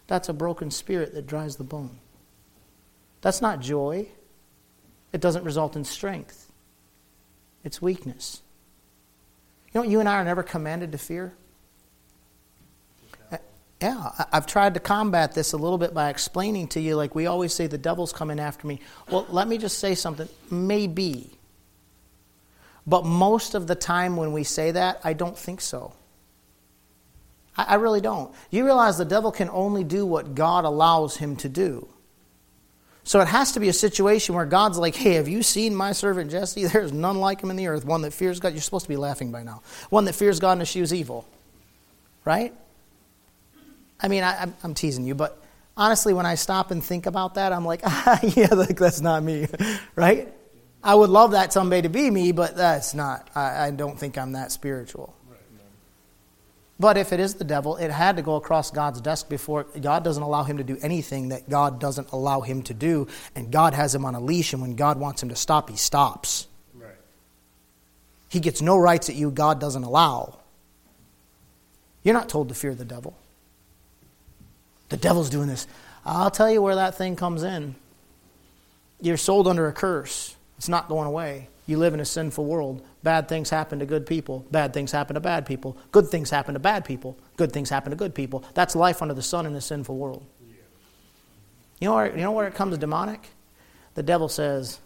That's a broken spirit that dries the bone. That's not joy. It doesn't result in strength, it's weakness. You know, you and I are never commanded to fear. Yeah, I've tried to combat this a little bit by explaining to you, like we always say, the devil's coming after me. Well, let me just say something. Maybe. But most of the time when we say that, I don't think so. I, I really don't. You realize the devil can only do what God allows him to do. So it has to be a situation where God's like, hey, have you seen my servant Jesse? There's none like him in the earth. One that fears God. You're supposed to be laughing by now. One that fears God and eschews evil. Right? I mean, I, am teasing you, but honestly, when I stop and think about that, I'm like, ah, yeah, like, that's not me. right? I would love that someday to be me, but that's not. I, I don't think I'm that spiritual. But if it is the devil, it had to go across God's desk before. God doesn't allow him to do anything that God doesn't allow him to do. And God has him on a leash, and when God wants him to stop, he stops. Right. He gets no rights that you God doesn't allow. You're not told to fear the devil. The devil's doing this. I'll tell you where that thing comes in. You're sold under a curse. It's not going away. You live in a sinful world. Bad things happen to good people. Bad things happen to bad people. Good things happen to bad people. Good things happen to good people. That's life under the sun in a sinful world. You know where, you know where it comes demonic? The devil says,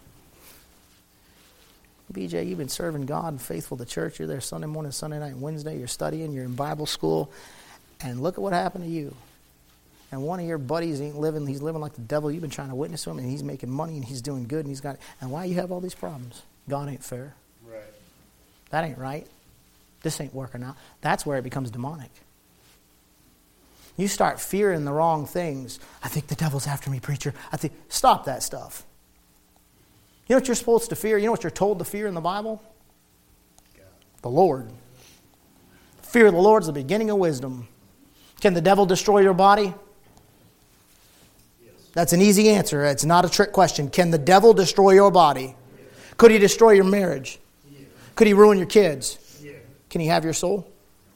BJ, you've been serving God and faithful to church. You're there Sunday morning, Sunday night, Wednesday. You're studying. You're in Bible school. And look at what happened to you and one of your buddies ain't living, he's living like the devil. You've been trying to witness to him, and he's making money, and he's doing good, and he's got, and why you have all these problems? God ain't fair. Right. That ain't right. This ain't working out. That's where it becomes demonic. You start fearing the wrong things. I think the devil's after me, preacher. I think, stop that stuff. You know what you're supposed to fear? You know what you're told to fear in the Bible? God. The Lord. Fear of the Lord is the beginning of wisdom. Can the devil destroy your body? That's an easy answer. It's not a trick question. Can the devil destroy your body? Could he destroy your marriage? Could he ruin your kids? Can he have your soul?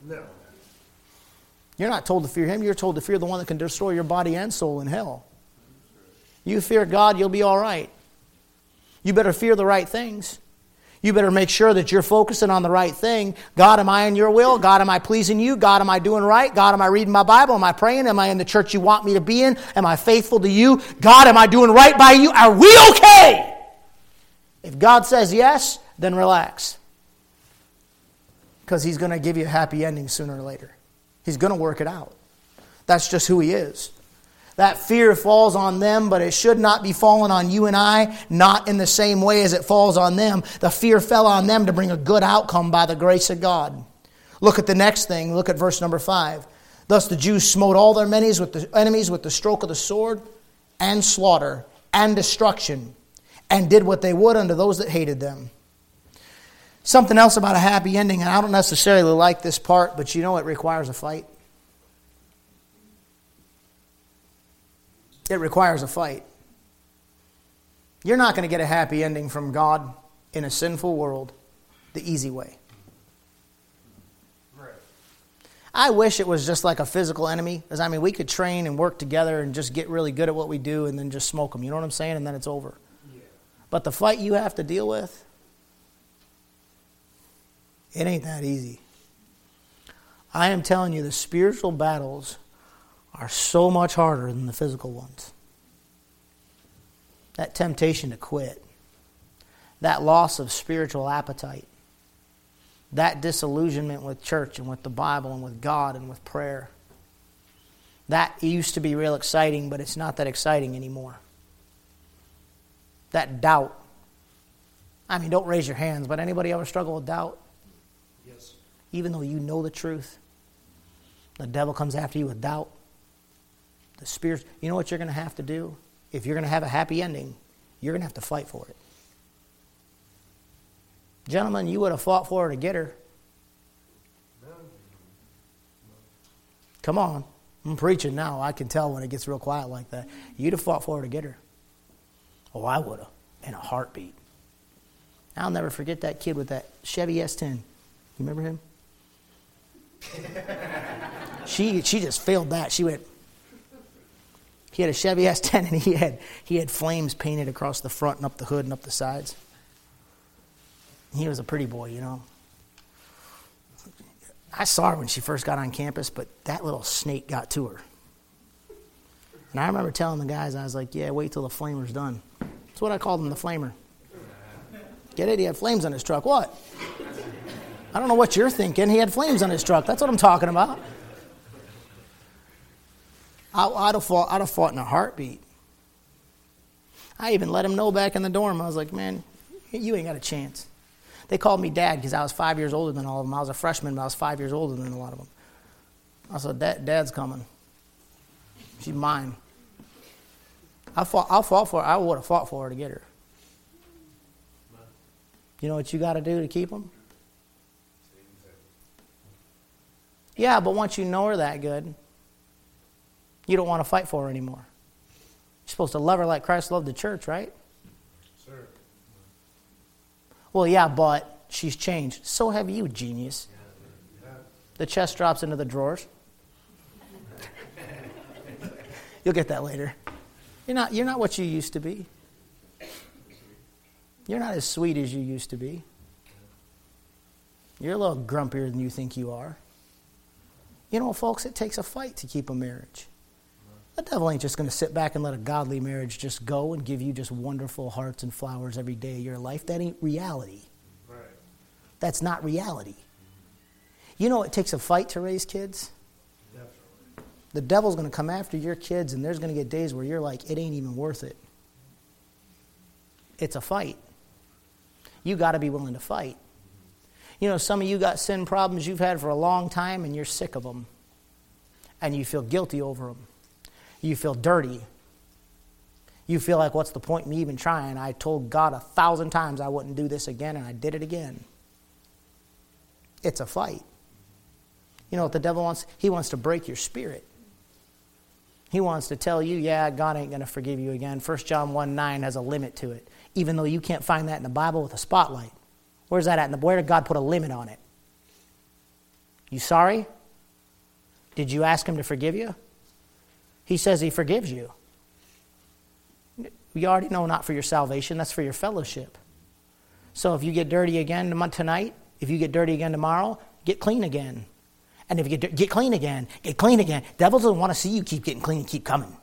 No. You're not told to fear him. You're told to fear the one that can destroy your body and soul in hell. You fear God, you'll be all right. You better fear the right things. You better make sure that you're focusing on the right thing. God, am I in your will? God, am I pleasing you? God, am I doing right? God, am I reading my Bible? Am I praying? Am I in the church you want me to be in? Am I faithful to you? God, am I doing right by you? Are we okay? If God says yes, then relax. Because He's going to give you a happy ending sooner or later. He's going to work it out. That's just who He is. That fear falls on them, but it should not be falling on you and I, not in the same way as it falls on them. The fear fell on them to bring a good outcome by the grace of God. Look at the next thing. Look at verse number five. Thus the Jews smote all their enemies with the, enemies with the stroke of the sword and slaughter and destruction, and did what they would unto those that hated them. Something else about a happy ending, and I don't necessarily like this part, but you know it requires a fight. It requires a fight. You're not going to get a happy ending from God in a sinful world the easy way. I wish it was just like a physical enemy, because I mean, we could train and work together and just get really good at what we do and then just smoke them. You know what I'm saying? And then it's over. Yeah. But the fight you have to deal with, it ain't that easy. I am telling you, the spiritual battles are so much harder than the physical ones. That temptation to quit, that loss of spiritual appetite, that disillusionment with church and with the Bible and with God and with prayer. That used to be real exciting, but it's not that exciting anymore. That doubt. I mean, don't raise your hands, but anybody ever struggle with doubt? Yes. Even though you know the truth, the devil comes after you with doubt the spirit, you know what you're going to have to do? If you're going to have a happy ending, you're going to have to fight for it. Gentlemen, you would have fought for her to get her. Come on. I'm preaching now. I can tell when it gets real quiet like that. You'd have fought for her to get her. Oh, I would have. In a heartbeat. I'll never forget that kid with that Chevy S10. You remember him? she, she just failed that. She went, he had a Chevy S10 and he had, he had flames painted across the front and up the hood and up the sides. He was a pretty boy, you know. I saw her when she first got on campus, but that little snake got to her. And I remember telling the guys, I was like, yeah, wait till the flamer's done. That's what I called him, the flamer. Get it? He had flames on his truck. What? I don't know what you're thinking. He had flames on his truck. That's what I'm talking about. I, I'd, have fought, I'd have fought in a heartbeat. I even let him know back in the dorm. I was like, man, you ain't got a chance. They called me dad because I was five years older than all of them. I was a freshman, but I was five years older than a lot of them. I said, Dad, Dad's coming. She's mine. I fought, I'll fought for her. I would have fought for her to get her. You know what you got to do to keep them? Yeah, but once you know her that good, you don't want to fight for her anymore. You're supposed to love her like Christ loved the church, right? Sir. Well, yeah, but she's changed. So have you, genius. The chest drops into the drawers. You'll get that later. You're not, you're not what you used to be. You're not as sweet as you used to be. You're a little grumpier than you think you are. You know, folks, it takes a fight to keep a marriage. The devil ain't just going to sit back and let a godly marriage just go and give you just wonderful hearts and flowers every day of your life. That ain't reality. Right. That's not reality. You know, it takes a fight to raise kids. Definitely. The devil's going to come after your kids, and there's going to get days where you're like, it ain't even worth it. It's a fight. You got to be willing to fight. You know, some of you got sin problems you've had for a long time, and you're sick of them. And you feel guilty over them. You feel dirty. You feel like, what's the point in me even trying? I told God a thousand times I wouldn't do this again, and I did it again. It's a fight. You know what the devil wants? He wants to break your spirit. He wants to tell you, yeah, God ain't going to forgive you again. 1 John 1 9 has a limit to it, even though you can't find that in the Bible with a spotlight. Where's that at? Where did God put a limit on it? You sorry? Did you ask Him to forgive you? He says He forgives you. You already know not for your salvation, that's for your fellowship. So if you get dirty again tonight, if you get dirty again tomorrow, get clean again. And if you get, get clean again, get clean again. Devil doesn't want to see you keep getting clean and keep coming.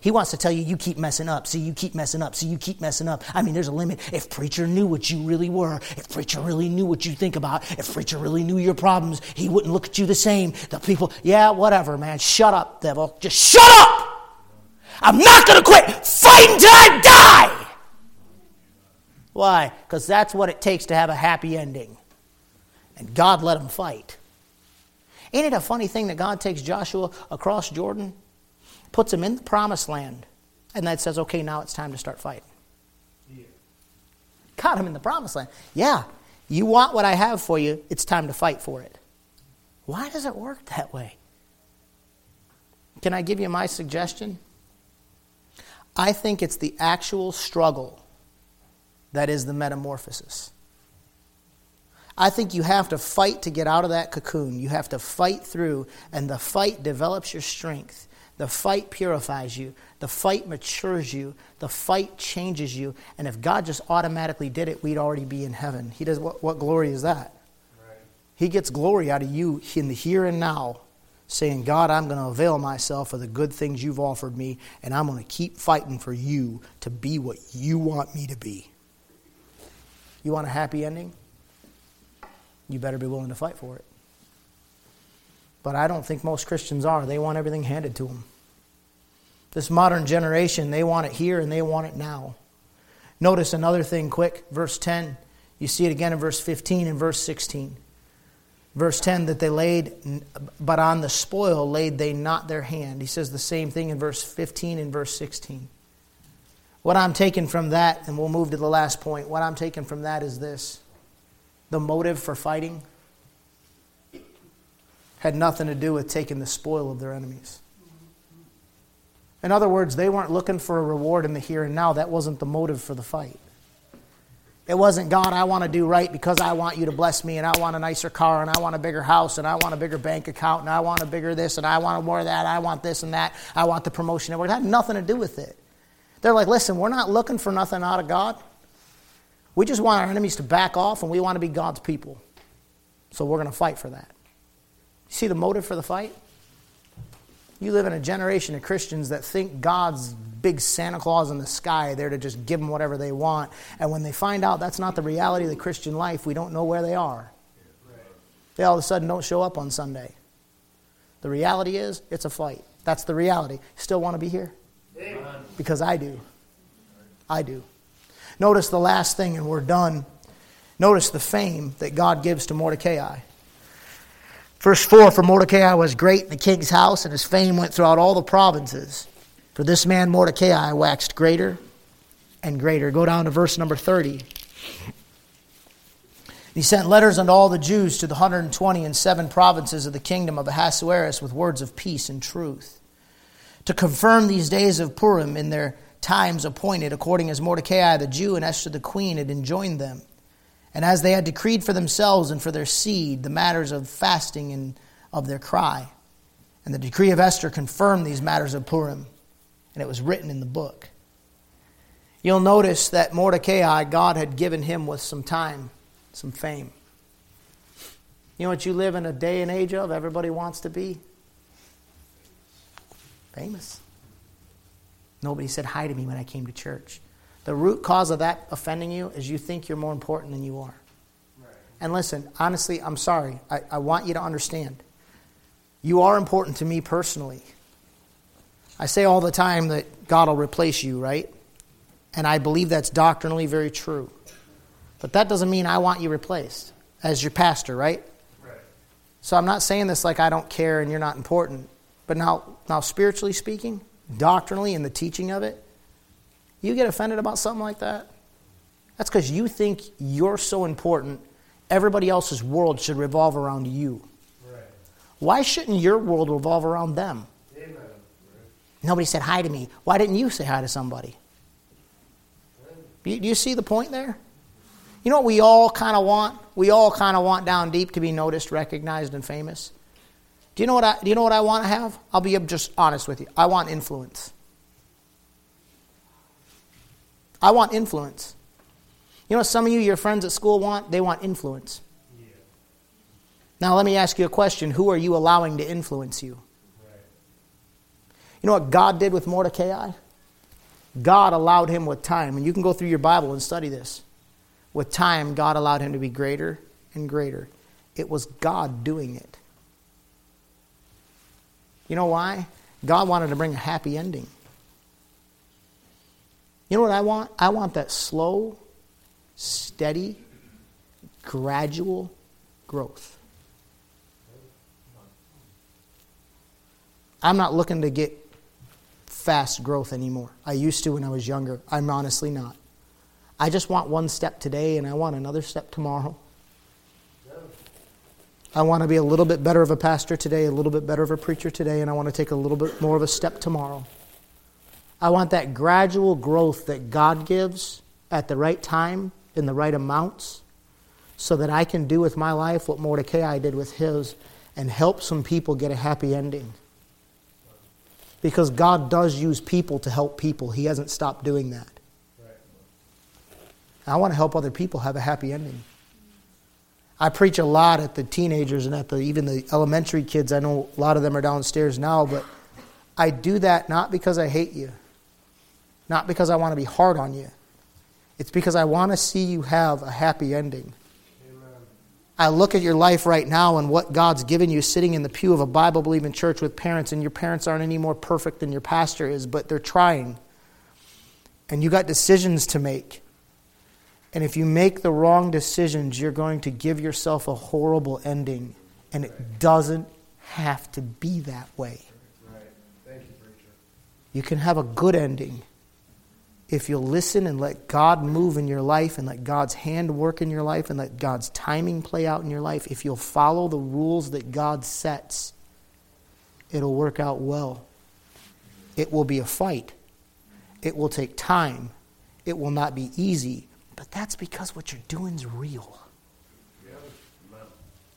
He wants to tell you you keep messing up. See, you keep messing up. See, you keep messing up. I mean, there's a limit. If preacher knew what you really were, if preacher really knew what you think about, if preacher really knew your problems, he wouldn't look at you the same. The people, yeah, whatever, man. Shut up, devil. Just shut up. I'm not going to quit fighting till I die. Why? Because that's what it takes to have a happy ending. And God let him fight. Ain't it a funny thing that God takes Joshua across Jordan, puts him in the promised land, and then says, okay, now it's time to start fighting? Yeah. Got him in the promised land. Yeah, you want what I have for you, it's time to fight for it. Why does it work that way? Can I give you my suggestion? I think it's the actual struggle that is the metamorphosis. I think you have to fight to get out of that cocoon. You have to fight through, and the fight develops your strength. The fight purifies you. The fight matures you. The fight changes you. And if God just automatically did it, we'd already be in heaven. He does what, what glory is that? Right. He gets glory out of you in the here and now, saying, God, I'm going to avail myself of the good things you've offered me, and I'm going to keep fighting for you to be what you want me to be. You want a happy ending? You better be willing to fight for it. But I don't think most Christians are. They want everything handed to them. This modern generation, they want it here and they want it now. Notice another thing quick, verse 10. You see it again in verse 15 and verse 16. Verse 10 that they laid, but on the spoil laid they not their hand. He says the same thing in verse 15 and verse 16. What I'm taking from that, and we'll move to the last point, what I'm taking from that is this the motive for fighting had nothing to do with taking the spoil of their enemies. In other words, they weren't looking for a reward in the here and now. That wasn't the motive for the fight. It wasn't, God, I want to do right because I want you to bless me, and I want a nicer car, and I want a bigger house, and I want a bigger bank account, and I want a bigger this, and I want more of that, I want this and that, I want the promotion. It had nothing to do with it. They're like, listen, we're not looking for nothing out of God. We just want our enemies to back off, and we want to be God's people. So we're going to fight for that. See the motive for the fight? You live in a generation of Christians that think God's big Santa Claus in the sky, there to just give them whatever they want. And when they find out that's not the reality of the Christian life, we don't know where they are. They all of a sudden don't show up on Sunday. The reality is, it's a fight. That's the reality. Still want to be here? Because I do. I do. Notice the last thing, and we're done. Notice the fame that God gives to Mordecai. Verse 4 For Mordecai was great in the king's house, and his fame went throughout all the provinces. For this man Mordecai waxed greater and greater. Go down to verse number 30. He sent letters unto all the Jews to the 120 and seven provinces of the kingdom of Ahasuerus with words of peace and truth. To confirm these days of Purim in their times appointed, according as Mordecai the Jew and Esther the queen had enjoined them. And as they had decreed for themselves and for their seed the matters of fasting and of their cry. And the decree of Esther confirmed these matters of Purim, and it was written in the book. You'll notice that Mordecai, God had given him with some time some fame. You know what you live in a day and age of? Everybody wants to be famous. Nobody said hi to me when I came to church. The root cause of that offending you is you think you're more important than you are. Right. And listen, honestly, I'm sorry. I, I want you to understand. You are important to me personally. I say all the time that God will replace you, right? And I believe that's doctrinally very true. But that doesn't mean I want you replaced as your pastor, right? Right. So I'm not saying this like I don't care and you're not important. But now, now spiritually speaking, doctrinally in the teaching of it, you get offended about something like that? That's because you think you're so important, everybody else's world should revolve around you. Right. Why shouldn't your world revolve around them? Amen. Right. Nobody said hi to me. Why didn't you say hi to somebody? Do you see the point there? You know what we all kind of want? We all kind of want down deep to be noticed, recognized, and famous. Do you know what I, do you know what I want to have? I'll be just honest with you. I want influence. I want influence. You know what some of you, your friends at school, want? They want influence. Yeah. Now, let me ask you a question Who are you allowing to influence you? Right. You know what God did with Mordecai? God allowed him with time. And you can go through your Bible and study this. With time, God allowed him to be greater and greater. It was God doing it. You know why? God wanted to bring a happy ending. You know what I want? I want that slow, steady, gradual growth. I'm not looking to get fast growth anymore. I used to when I was younger. I'm honestly not. I just want one step today and I want another step tomorrow. I want to be a little bit better of a pastor today, a little bit better of a preacher today, and I want to take a little bit more of a step tomorrow. I want that gradual growth that God gives at the right time in the right amounts so that I can do with my life what Mordecai did with his and help some people get a happy ending. Because God does use people to help people, He hasn't stopped doing that. I want to help other people have a happy ending. I preach a lot at the teenagers and at the even the elementary kids. I know a lot of them are downstairs now, but I do that not because I hate you, not because I want to be hard on you. It's because I want to see you have a happy ending. Amen. I look at your life right now and what God's given you sitting in the pew of a Bible believing church with parents, and your parents aren't any more perfect than your pastor is, but they're trying. And you got decisions to make. And if you make the wrong decisions, you're going to give yourself a horrible ending. And it doesn't have to be that way. You, you can have a good ending if you'll listen and let God move in your life and let God's hand work in your life and let God's timing play out in your life. If you'll follow the rules that God sets, it'll work out well. It will be a fight. It will take time. It will not be easy. But that's because what you're doing is real.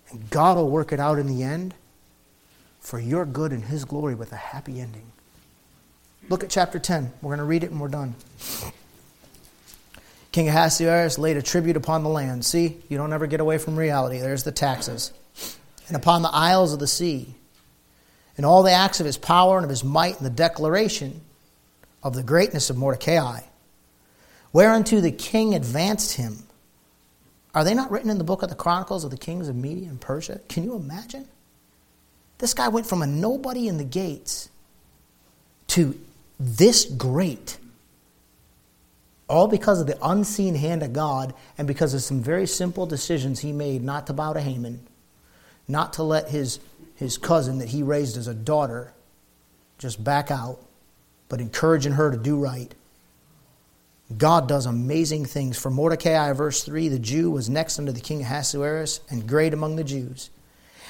And God will work it out in the end for your good and His glory with a happy ending. Look at chapter 10. We're going to read it and we're done. King Ahasuerus laid a tribute upon the land. See, you don't ever get away from reality. There's the taxes. And upon the isles of the sea. And all the acts of his power and of his might and the declaration of the greatness of Mordecai whereunto the king advanced him. Are they not written in the book of the Chronicles of the kings of Media and Persia? Can you imagine? This guy went from a nobody in the gates to this great. All because of the unseen hand of God and because of some very simple decisions he made not to bow to Haman, not to let his, his cousin that he raised as a daughter just back out, but encouraging her to do right. God does amazing things. For Mordecai, verse 3, the Jew was next unto the king Ahasuerus and great among the Jews,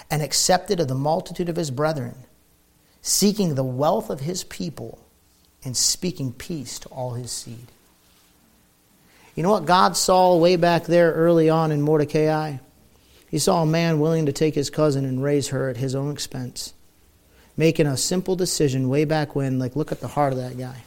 and accepted of the multitude of his brethren, seeking the wealth of his people and speaking peace to all his seed. You know what God saw way back there early on in Mordecai? He saw a man willing to take his cousin and raise her at his own expense, making a simple decision way back when, like, look at the heart of that guy.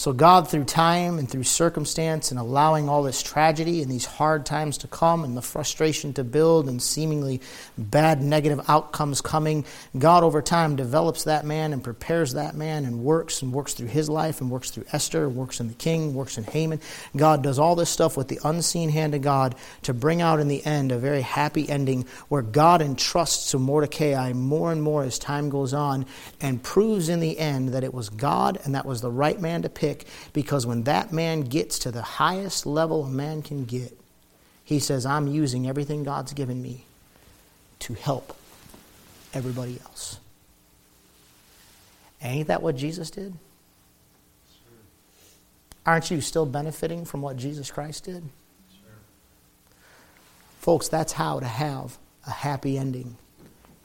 So, God, through time and through circumstance and allowing all this tragedy and these hard times to come and the frustration to build and seemingly bad negative outcomes coming, God, over time, develops that man and prepares that man and works and works through his life and works through Esther, works in the king, works in Haman. God does all this stuff with the unseen hand of God to bring out in the end a very happy ending where God entrusts to Mordecai more and more as time goes on and proves in the end that it was God and that was the right man to pick because when that man gets to the highest level a man can get, he says, I'm using everything God's given me to help everybody else. Ain't that what Jesus did? Aren't you still benefiting from what Jesus Christ did? Folks, that's how to have a happy ending.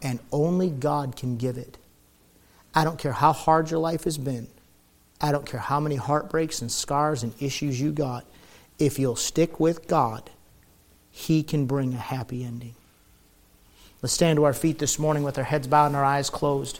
And only God can give it. I don't care how hard your life has been. I don't care how many heartbreaks and scars and issues you got. If you'll stick with God, He can bring a happy ending. Let's stand to our feet this morning with our heads bowed and our eyes closed.